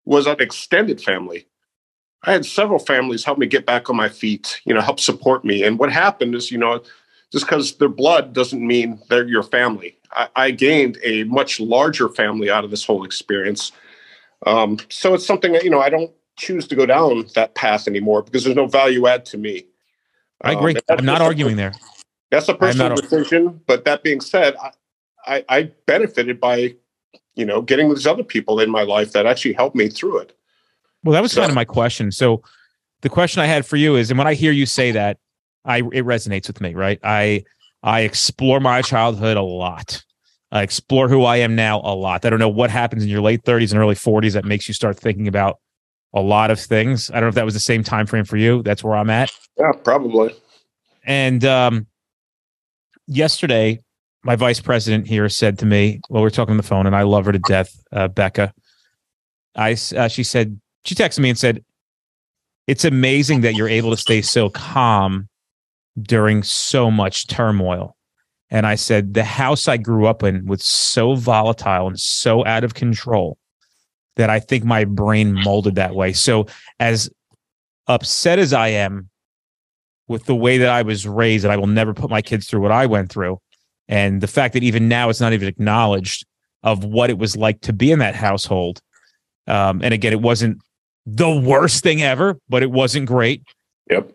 was an extended family. I had several families help me get back on my feet, you know, help support me. And what happened is, you know, just because their blood doesn't mean they're your family. I, I, gained a much larger family out of this whole experience. Um, so it's something that, you know, I don't choose to go down that path anymore because there's no value add to me. I agree. Um, I'm not arguing there. That's a personal decision. But that being said, I, I, I benefited by, you know, getting these other people in my life that actually helped me through it. Well, that was so, kind of my question. So the question I had for you is, and when I hear you say that, I it resonates with me, right? I I explore my childhood a lot. I explore who I am now a lot. I don't know what happens in your late 30s and early 40s that makes you start thinking about a lot of things. I don't know if that was the same time frame for you. That's where I'm at. Yeah, probably. And um, yesterday, my vice president here said to me, well, we are talking on the phone, and I love her to death, uh, Becca. I uh, she said she texted me and said, "It's amazing that you're able to stay so calm during so much turmoil." And I said, "The house I grew up in was so volatile and so out of control." That I think my brain molded that way. So as upset as I am with the way that I was raised, and I will never put my kids through what I went through, and the fact that even now it's not even acknowledged of what it was like to be in that household. Um, and again, it wasn't the worst thing ever, but it wasn't great. Yep.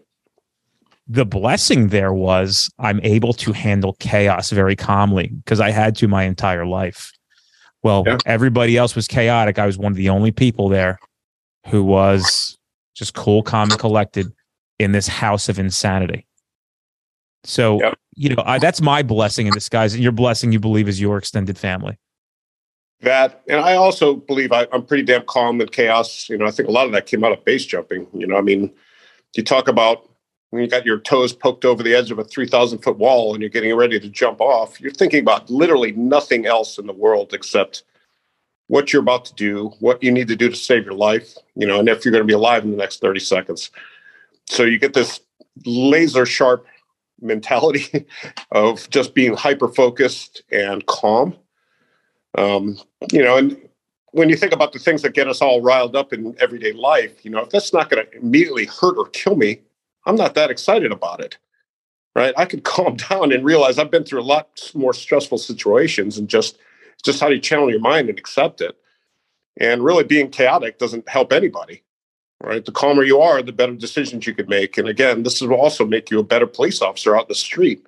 the blessing there was I'm able to handle chaos very calmly because I had to my entire life. Well, yeah. everybody else was chaotic. I was one of the only people there who was just cool, calm, and collected in this house of insanity. So, yep. you know, I, that's my blessing in disguise. And your blessing, you believe, is your extended family. That, and I also believe I, I'm pretty damn calm in chaos. You know, I think a lot of that came out of base jumping. You know, I mean, you talk about when you got your toes poked over the edge of a 3,000 foot wall and you're getting ready to jump off, you're thinking about literally nothing else in the world except what you're about to do, what you need to do to save your life, you know, and if you're going to be alive in the next 30 seconds. So you get this laser sharp mentality of just being hyper focused and calm. Um, you know, and when you think about the things that get us all riled up in everyday life, you know, if that's not going to immediately hurt or kill me, I'm not that excited about it. Right. I could calm down and realize I've been through a lot more stressful situations and just just how do you channel your mind and accept it. And really being chaotic doesn't help anybody. Right. The calmer you are, the better decisions you could make. And again, this will also make you a better police officer out in the street.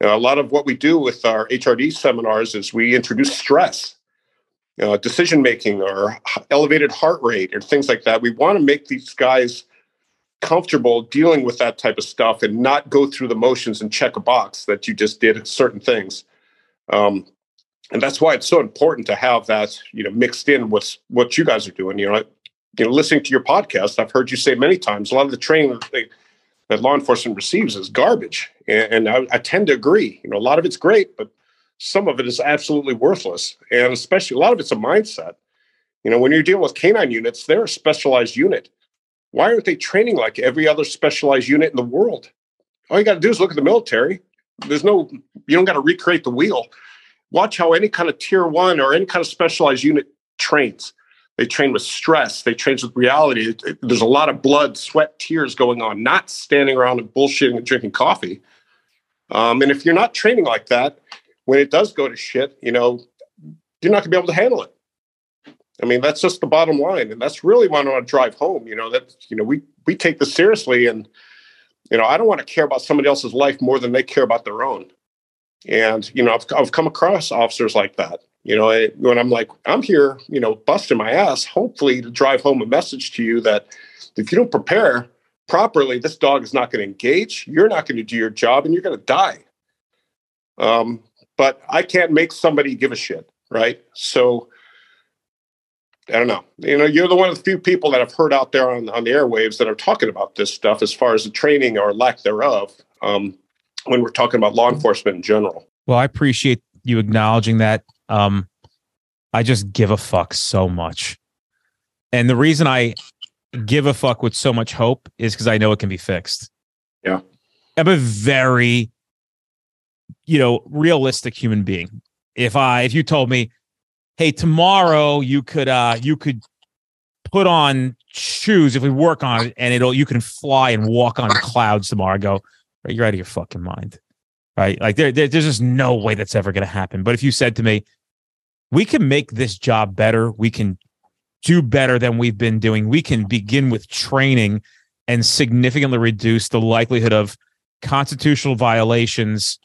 You know, a lot of what we do with our HRD seminars is we introduce stress, uh, decision making, or elevated heart rate, or things like that. We want to make these guys comfortable dealing with that type of stuff and not go through the motions and check a box that you just did certain things. Um, and that's why it's so important to have that, you know, mixed in with what you guys are doing. You know, you know, listening to your podcast, I've heard you say many times a lot of the training that, they, that law enforcement receives is garbage, and, and I, I tend to agree. You know, a lot of it's great, but some of it is absolutely worthless, and especially a lot of it's a mindset. You know, when you're dealing with canine units, they're a specialized unit why aren't they training like every other specialized unit in the world? All you got to do is look at the military. There's no, you don't got to recreate the wheel. Watch how any kind of tier one or any kind of specialized unit trains. They train with stress. They train with reality. There's a lot of blood, sweat, tears going on, not standing around and bullshitting and drinking coffee. Um, and if you're not training like that, when it does go to shit, you know, you're not going to be able to handle it. I mean, that's just the bottom line, and that's really what I want to drive home. You know that you know we we take this seriously, and you know I don't want to care about somebody else's life more than they care about their own. And you know I've I've come across officers like that. You know when I'm like I'm here, you know, busting my ass, hopefully to drive home a message to you that if you don't prepare properly, this dog is not going to engage. You're not going to do your job, and you're going to die. Um, but I can't make somebody give a shit, right? So I don't know. You know, you're the one of the few people that I've heard out there on, on the airwaves that are talking about this stuff as far as the training or lack thereof um, when we're talking about law enforcement in general. Well, I appreciate you acknowledging that. Um, I just give a fuck so much. And the reason I give a fuck with so much hope is because I know it can be fixed. Yeah. I'm a very, you know, realistic human being. If I, if you told me, hey, tomorrow you could uh you could put on shoes if we work on it and it'll you can fly and walk on clouds tomorrow. I go, right, you're out of your fucking mind. Right. Like there, there there's just no way that's ever gonna happen. But if you said to me, we can make this job better, we can do better than we've been doing, we can begin with training and significantly reduce the likelihood of constitutional violations,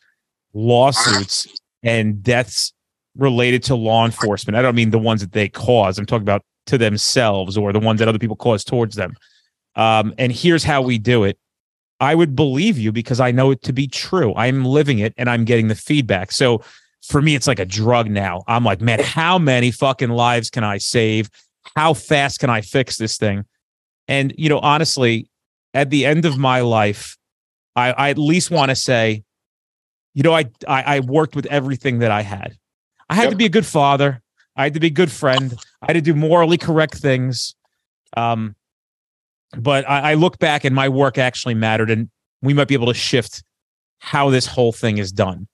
lawsuits, and deaths related to law enforcement. I don't mean the ones that they cause. I'm talking about to themselves or the ones that other people cause towards them. Um, and here's how we do it. I would believe you because I know it to be true. I'm living it and I'm getting the feedback. So for me, it's like a drug now. I'm like, man, how many fucking lives can I save? How fast can I fix this thing? And, you know, honestly, at the end of my life, I, I at least want to say, you know, I, I I worked with everything that I had. I had yep. to be a good father. I had to be a good friend. I had to do morally correct things. Um, but I, I look back and my work actually mattered, and we might be able to shift how this whole thing is done.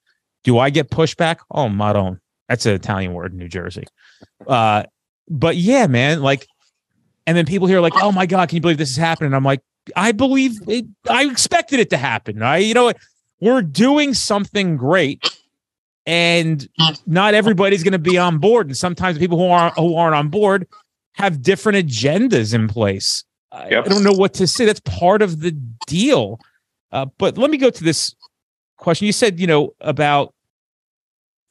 Do I get pushback? Oh, maron. That's an Italian word in New Jersey. Uh, but yeah, man, like, and then people here are like, oh my God, can you believe this is happening? I'm like, I believe it, I expected it to happen. I, you know what? We're doing something great and not everybody's going to be on board and sometimes people who aren't who aren't on board have different agendas in place yep. i don't know what to say that's part of the deal Uh, but let me go to this question. You said, you know, about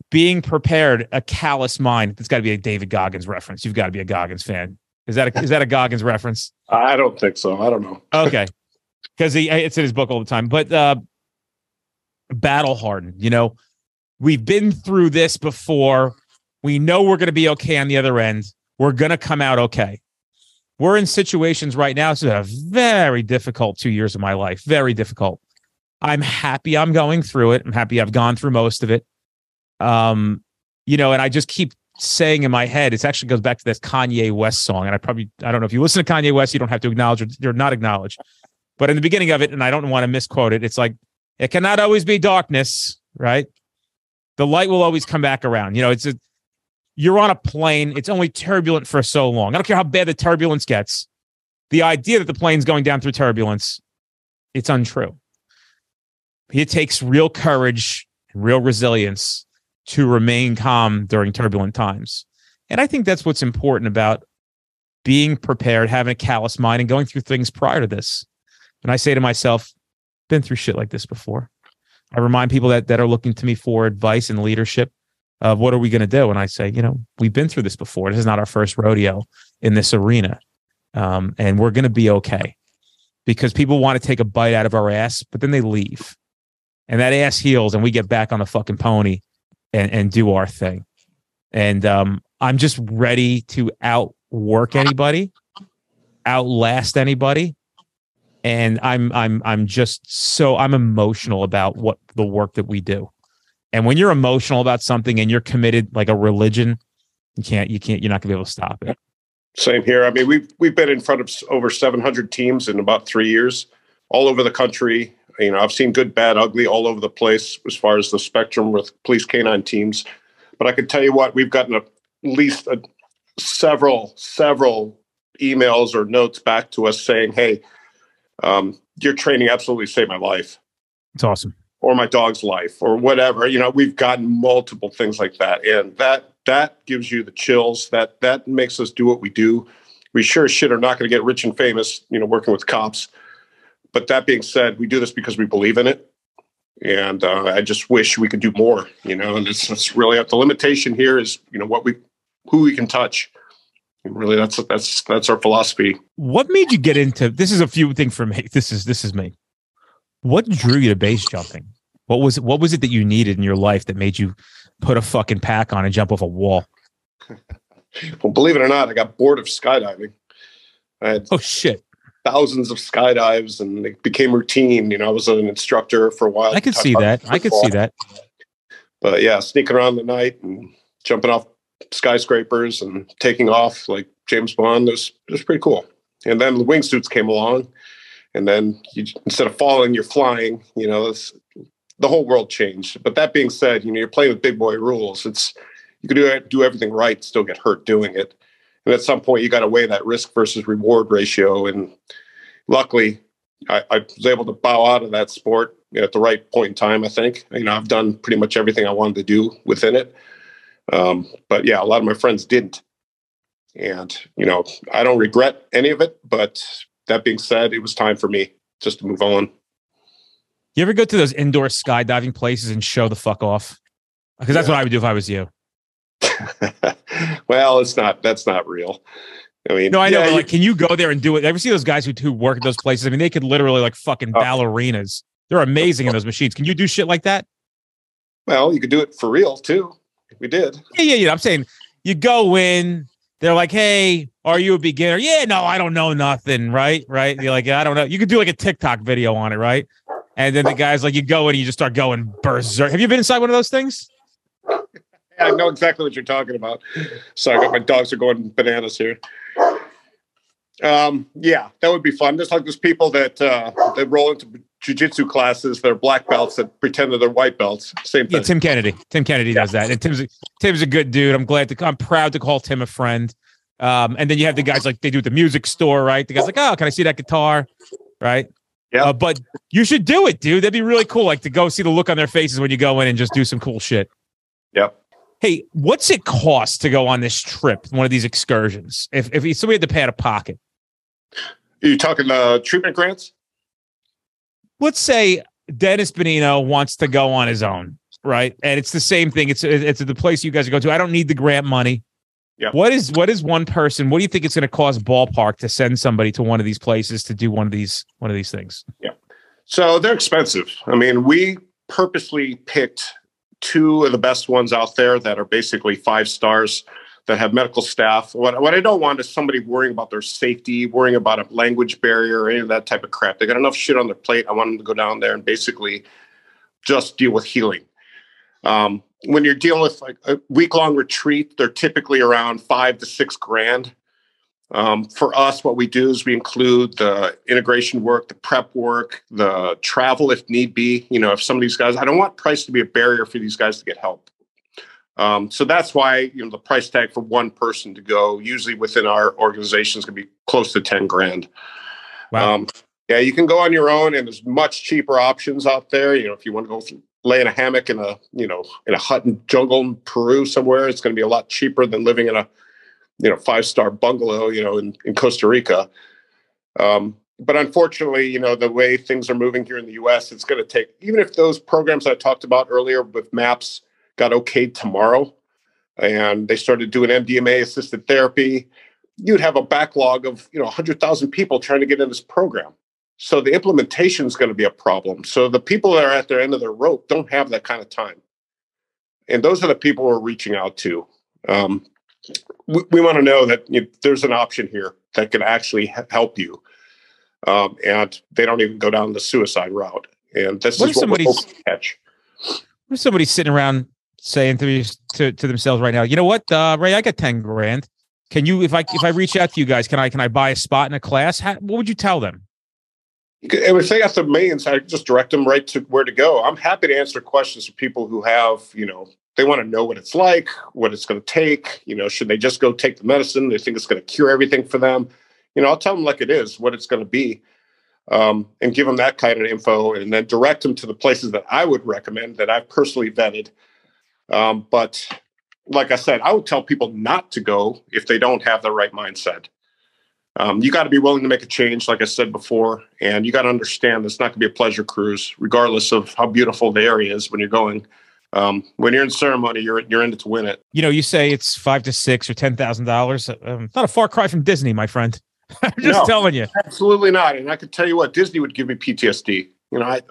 being prepared, a callous mind. It's got to be a David Goggins reference. You've got to be a Goggins fan. Is that a, is that a Goggins reference? I don't think so. I don't know. Okay, because he it's in his book all the time. But uh, battle hardened. You know, we've been through this before. We know we're going to be okay on the other end. We're going to come out okay. We're in situations right now. It's a very difficult two years of my life. Very difficult. I'm happy I'm going through it. I'm happy I've gone through most of it. Um, you know, and I just keep saying in my head, it actually goes back to this Kanye West song. And I probably, I don't know if you listen to Kanye West, you don't have to acknowledge it. You're not acknowledged. But in the beginning of it, and I don't want to misquote it, it's like, it cannot always be darkness, right? The light will always come back around. You know, it's a, you're on a plane. It's only turbulent for so long. I don't care how bad the turbulence gets. The idea that the plane's going down through turbulence, it's untrue. It takes real courage and real resilience to remain calm during turbulent times. And I think that's what's important about being prepared, having a callous mind, and going through things prior to this. And I say to myself, been through shit like this before. I remind people that that are looking to me for advice and leadership of what are we going to do? And I say, you know, we've been through this before. This is not our first rodeo in this arena. Um, and we're going to be okay because people want to take a bite out of our ass, but then they leave and that ass heals and we get back on the fucking pony and, and do our thing. And um, I'm just ready to outwork anybody, outlast anybody. And I'm I'm I'm just so I'm emotional about what the work that we do. And when you're emotional about something and you're committed like a religion, you can't you can't you're not gonna be able to stop it. Same here. I mean, we've we've been in front of over 700 teams in about three years, all over the country. You know, I've seen good, bad, ugly all over the place as far as the spectrum with police canine teams. But I can tell you what, we've gotten at least a, several, several emails or notes back to us saying, "Hey, um, your training absolutely saved my life." It's awesome. Or my dog's life, or whatever. You know, we've gotten multiple things like that, and that that gives you the chills. That that makes us do what we do. We sure as shit are not going to get rich and famous, you know, working with cops but that being said, we do this because we believe in it. And uh, I just wish we could do more, you know, and it's, it's really up. the limitation here is, you know, what we, who we can touch. Really that's, that's, that's our philosophy. What made you get into, this is a few thing for me. This is, this is me. What drew you to base jumping? What was, what was it that you needed in your life that made you put a fucking pack on and jump off a wall? well, believe it or not, I got bored of skydiving. I had, oh shit thousands of skydives and it became routine. You know, I was an instructor for a while. I could see that. I could see that. But yeah, sneaking around the night and jumping off skyscrapers and taking off like James Bond It was it was pretty cool. And then the wingsuits came along, and then you, instead of falling, you're flying. You know, the whole world changed. But that being said, you know, you're playing with big boy rules. It's you can do do everything right, still get hurt doing it and at some point you got to weigh that risk versus reward ratio and luckily I, I, was able to bow out of that sport at the right point in time i think you know i've done pretty much everything i wanted to do within it um, but yeah a lot of my friends didn't and you know i don't regret any of it but that being said it was time for me just to move on you ever go to those indoor skydiving places and show the fuck off because that's yeah. what i would do if i was you well, it's not. That's not real. I mean, no, I know. Yeah, but like, can you go there and do it? Ever see those guys who, who work at those places? I mean, they could literally like fucking oh. ballerinas. They're amazing in those machines. Can you do shit like that? Well, you could do it for real too. We did. Yeah, yeah, yeah. I'm saying you go in. They're like, "Hey, are you a beginner?" Yeah, no, I don't know nothing. Right, right. You're like, I don't know. You could do like a TikTok video on it, right? And then the guys like, you go in and you just start going berserk. Have you been inside one of those things? I know exactly what you're talking about. So I got my dogs are going bananas here. Um, yeah, that would be fun. Just like those people that uh, that roll into jujitsu classes, they're black belts that pretend that they're white belts. Same thing. Yeah, Tim Kennedy. Tim Kennedy yeah. does that, and Tim's a, Tim's a good dude. I'm glad to. I'm proud to call Tim a friend. Um, and then you have the guys like they do at the music store, right? The guys like, oh, can I see that guitar, right? Yeah. Uh, but you should do it, dude. That'd be really cool. Like to go see the look on their faces when you go in and just do some cool shit. Yep. Hey, what's it cost to go on this trip, one of these excursions? If if somebody had to pay out of pocket, are you talking uh, treatment grants? Let's say Dennis Benigno wants to go on his own, right? And it's the same thing. It's it's the place you guys go to. I don't need the grant money. Yeah. What is what is one person? What do you think it's going to cost ballpark to send somebody to one of these places to do one of these one of these things? Yeah. So they're expensive. I mean, we purposely picked two of the best ones out there that are basically five stars that have medical staff. What, what I don't want is somebody worrying about their safety, worrying about a language barrier, or any of that type of crap. They got enough shit on their plate. I want them to go down there and basically just deal with healing. Um, when you're dealing with like a week long retreat, they're typically around five to six grand. Um, for us, what we do is we include the integration work, the prep work, the travel if need be. You know, if some of these guys, I don't want price to be a barrier for these guys to get help. Um, so that's why you know the price tag for one person to go, usually within our organization, is going to be close to ten grand. Wow. Um, yeah, you can go on your own, and there's much cheaper options out there. You know, if you want to go through, lay in a hammock in a you know in a hut in jungle in Peru somewhere, it's going to be a lot cheaper than living in a you know five star bungalow you know in, in Costa Rica. Um, but unfortunately, you know the way things are moving here in the U.S., it's going to take even if those programs I talked about earlier with MAPS got okayed tomorrow and they started doing MDMA assisted therapy, you'd have a backlog of you know 100,000 people trying to get in this program. So the implementation is going to be a problem. So the people that are at their end of their rope don't have that kind of time, and those are the people we're reaching out to. Um, we, we want to know that you know, there's an option here that can actually help you, um, and they don't even go down the suicide route. And this what is what we're catch. What if somebody's sitting around saying to, to to themselves right now, you know what, uh, Ray, I got ten grand. Can you, if I if I reach out to you guys, can I can I buy a spot in a class? How, what would you tell them? If they got the millions, I just direct them right to where to go. I'm happy to answer questions for people who have, you know, they want to know what it's like, what it's going to take. You know, should they just go take the medicine? They think it's going to cure everything for them. You know, I'll tell them like it is, what it's going to be, um, and give them that kind of info, and then direct them to the places that I would recommend that I've personally vetted um, but like I said, I would tell people not to go if they don't have the right mindset. Um, you got to be willing to make a change, like I said before, and you got to understand it's not going to be a pleasure cruise, regardless of how beautiful the area is when you're going. Um, when you're in ceremony, you're you're in it to win it. You know, you say it's five to six or ten thousand dollars. Um, not a far cry from Disney, my friend. I'm just no, telling you, absolutely not. And I could tell you what, Disney would give me PTSD. You know, I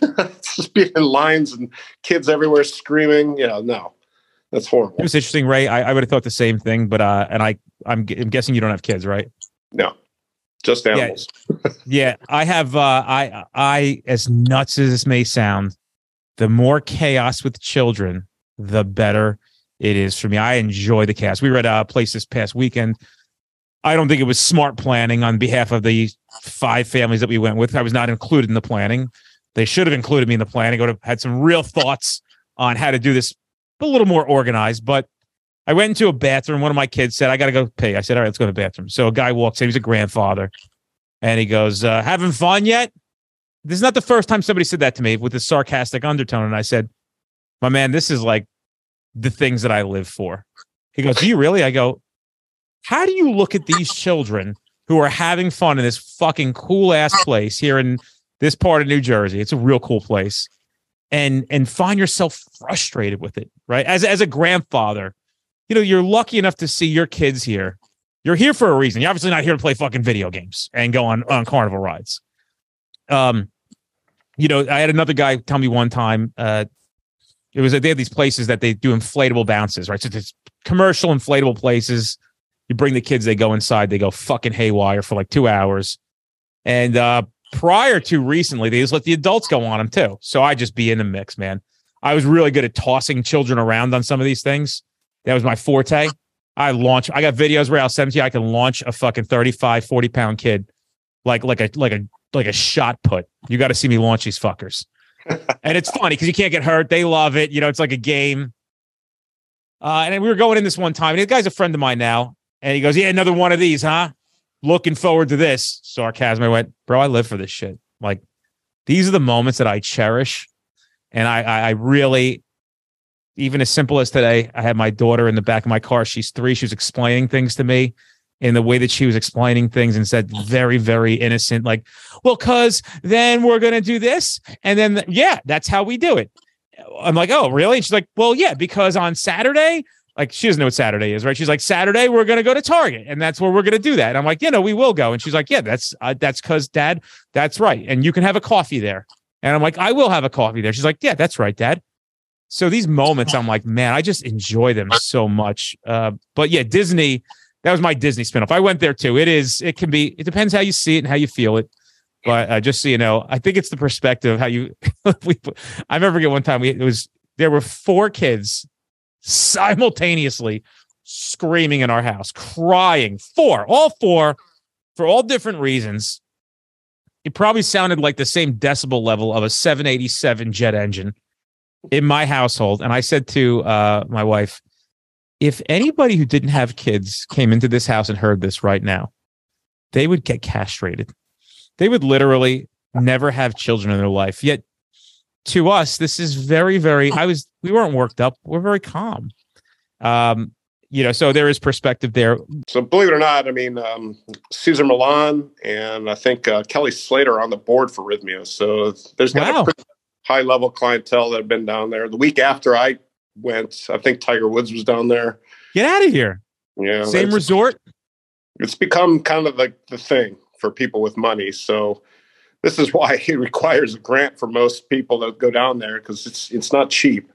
just being in lines and kids everywhere screaming. Yeah, no, that's horrible. It was interesting, Ray. I, I would have thought the same thing, but uh, and I, I'm, I'm guessing you don't have kids, right? No, just animals. Yeah, yeah I have. Uh, I, I, as nuts as this may sound, the more chaos with children, the better it is for me. I enjoy the chaos. We were at a place this past weekend I don't think it was smart planning on behalf of the five families that we went with. I was not included in the planning. They should have included me in the planning. I would have had some real thoughts on how to do this a little more organized. But I went into a bathroom. One of my kids said, I got to go pee. I said, All right, let's go to the bathroom. So a guy walks in. He's a grandfather. And he goes, uh, Having fun yet? This is not the first time somebody said that to me with a sarcastic undertone. And I said, My man, this is like the things that I live for. He goes, Do you really? I go, how do you look at these children who are having fun in this fucking cool ass place here in this part of New Jersey? It's a real cool place. And and find yourself frustrated with it, right? As as a grandfather, you know, you're lucky enough to see your kids here. You're here for a reason. You're obviously not here to play fucking video games and go on on carnival rides. Um, you know, I had another guy tell me one time, uh, it was that they have these places that they do inflatable bounces, right? So it's commercial inflatable places you bring the kids, they go inside, they go fucking haywire for like two hours. And uh, prior to recently, they just let the adults go on them too. So I just be in the mix, man. I was really good at tossing children around on some of these things. That was my forte. I launch, I got videos where I was 17. I can launch a fucking 35, 40 pound kid like like a like a like a shot put. You got to see me launch these fuckers. and it's funny because you can't get hurt. They love it. You know, it's like a game. Uh, and we were going in this one time, and the guy's a friend of mine now. And he goes, Yeah, another one of these, huh? Looking forward to this. Sarcasm. I went, Bro, I live for this shit. Like, these are the moments that I cherish. And I, I, I really, even as simple as today, I had my daughter in the back of my car. She's three. She was explaining things to me. in the way that she was explaining things and said very, very innocent, like, well, cause then we're gonna do this. And then yeah, that's how we do it. I'm like, oh, really? And she's like, well, yeah, because on Saturday, like she doesn't know what Saturday is, right? She's like, Saturday we're gonna go to Target, and that's where we're gonna do that. And I'm like, you know, we will go. And she's like, yeah, that's uh, that's because Dad, that's right, and you can have a coffee there. And I'm like, I will have a coffee there. She's like, yeah, that's right, Dad. So these moments, I'm like, man, I just enjoy them so much. Uh, but yeah, Disney, that was my Disney spinoff. I went there too. It is, it can be, it depends how you see it and how you feel it. But uh, just so you know, I think it's the perspective how you. we, I remember one time we it was there were four kids simultaneously screaming in our house, crying. Four, all four, for all different reasons. It probably sounded like the same decibel level of a 787 jet engine in my household. And I said to uh, my wife, if anybody who didn't have kids came into this house and heard this right now, they would get castrated. They would literally never have children in their life. Yet to us, this is very, very, I was, we weren't worked up. We're very calm. Um, you know, so there is perspective there. So believe it or not, I mean, um, Cesar Millan and I think uh, Kelly Slater are on the board for Rythmia. So there's got wow. a pretty high level clientele that have been down there. The week after I went, I think Tiger Woods was down there. Get out of here. Yeah. Same resort. It's become kind of like the thing for people with money. So this is why it requires a grant for most people that go down there because it's it's not cheap.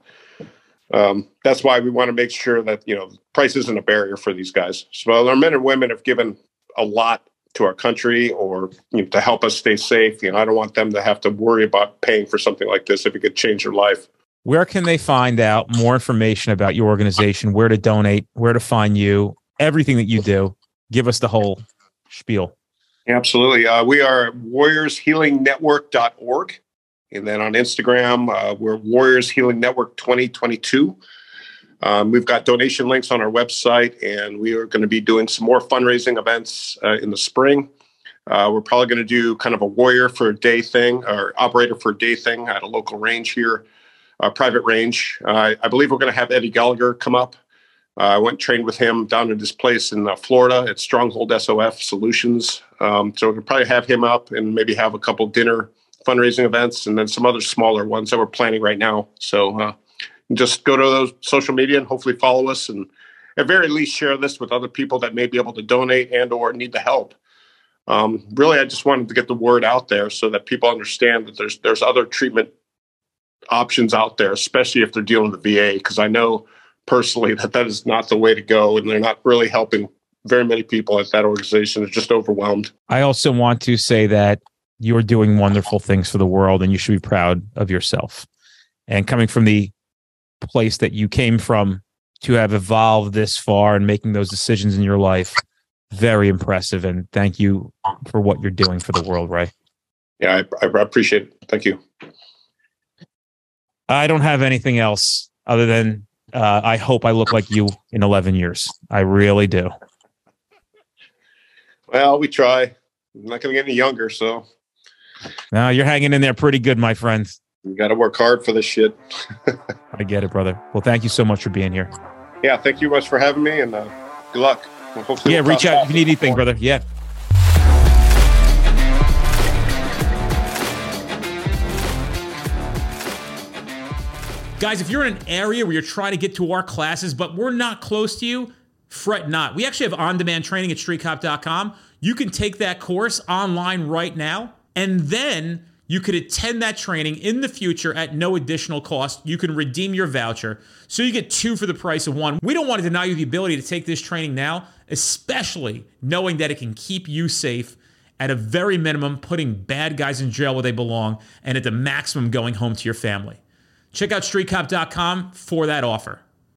Um, that's why we want to make sure that you know price isn't a barrier for these guys. So our men and women have given a lot to our country or you know, to help us stay safe. You know, I don't want them to have to worry about paying for something like this if it could change their life. Where can they find out more information about your organization? Where to donate? Where to find you? Everything that you do. Give us the whole spiel. Absolutely. Uh, we are warriorshealingnetwork.org. And then on Instagram, uh, we're Warriors Healing Network 2022. Um, we've got donation links on our website, and we are going to be doing some more fundraising events uh, in the spring. Uh, we're probably going to do kind of a warrior for a day thing or operator for a day thing at a local range here, a private range. Uh, I believe we're going to have Eddie Gallagher come up. Uh, I went trained with him down at his place in uh, Florida at Stronghold SOF Solutions. Um, so we'll probably have him up and maybe have a couple dinner fundraising events and then some other smaller ones that we're planning right now. So uh, just go to those social media and hopefully follow us and at very least share this with other people that may be able to donate and or need the help. Um, really, I just wanted to get the word out there so that people understand that there's there's other treatment options out there, especially if they're dealing with the VA. Because I know personally that that is not the way to go, and they're not really helping very many people at that organization. They're just overwhelmed. I also want to say that you're doing wonderful things for the world, and you should be proud of yourself. And coming from the place that you came from to have evolved this far and making those decisions in your life very impressive and thank you for what you're doing for the world ray yeah i, I appreciate it thank you i don't have anything else other than uh, i hope i look like you in 11 years i really do well we try i'm not going to get any younger so now you're hanging in there pretty good my friend you got to work hard for this shit. I get it, brother. Well, thank you so much for being here. Yeah, thank you much for having me, and uh, good luck. Hopefully yeah, we'll reach out if you need anything, brother. Yeah. Guys, if you're in an area where you're trying to get to our classes, but we're not close to you, fret not. We actually have on demand training at streetcop.com. You can take that course online right now, and then you could attend that training in the future at no additional cost. You can redeem your voucher. So you get two for the price of one. We don't want to deny you the ability to take this training now, especially knowing that it can keep you safe at a very minimum, putting bad guys in jail where they belong, and at the maximum, going home to your family. Check out streetcop.com for that offer.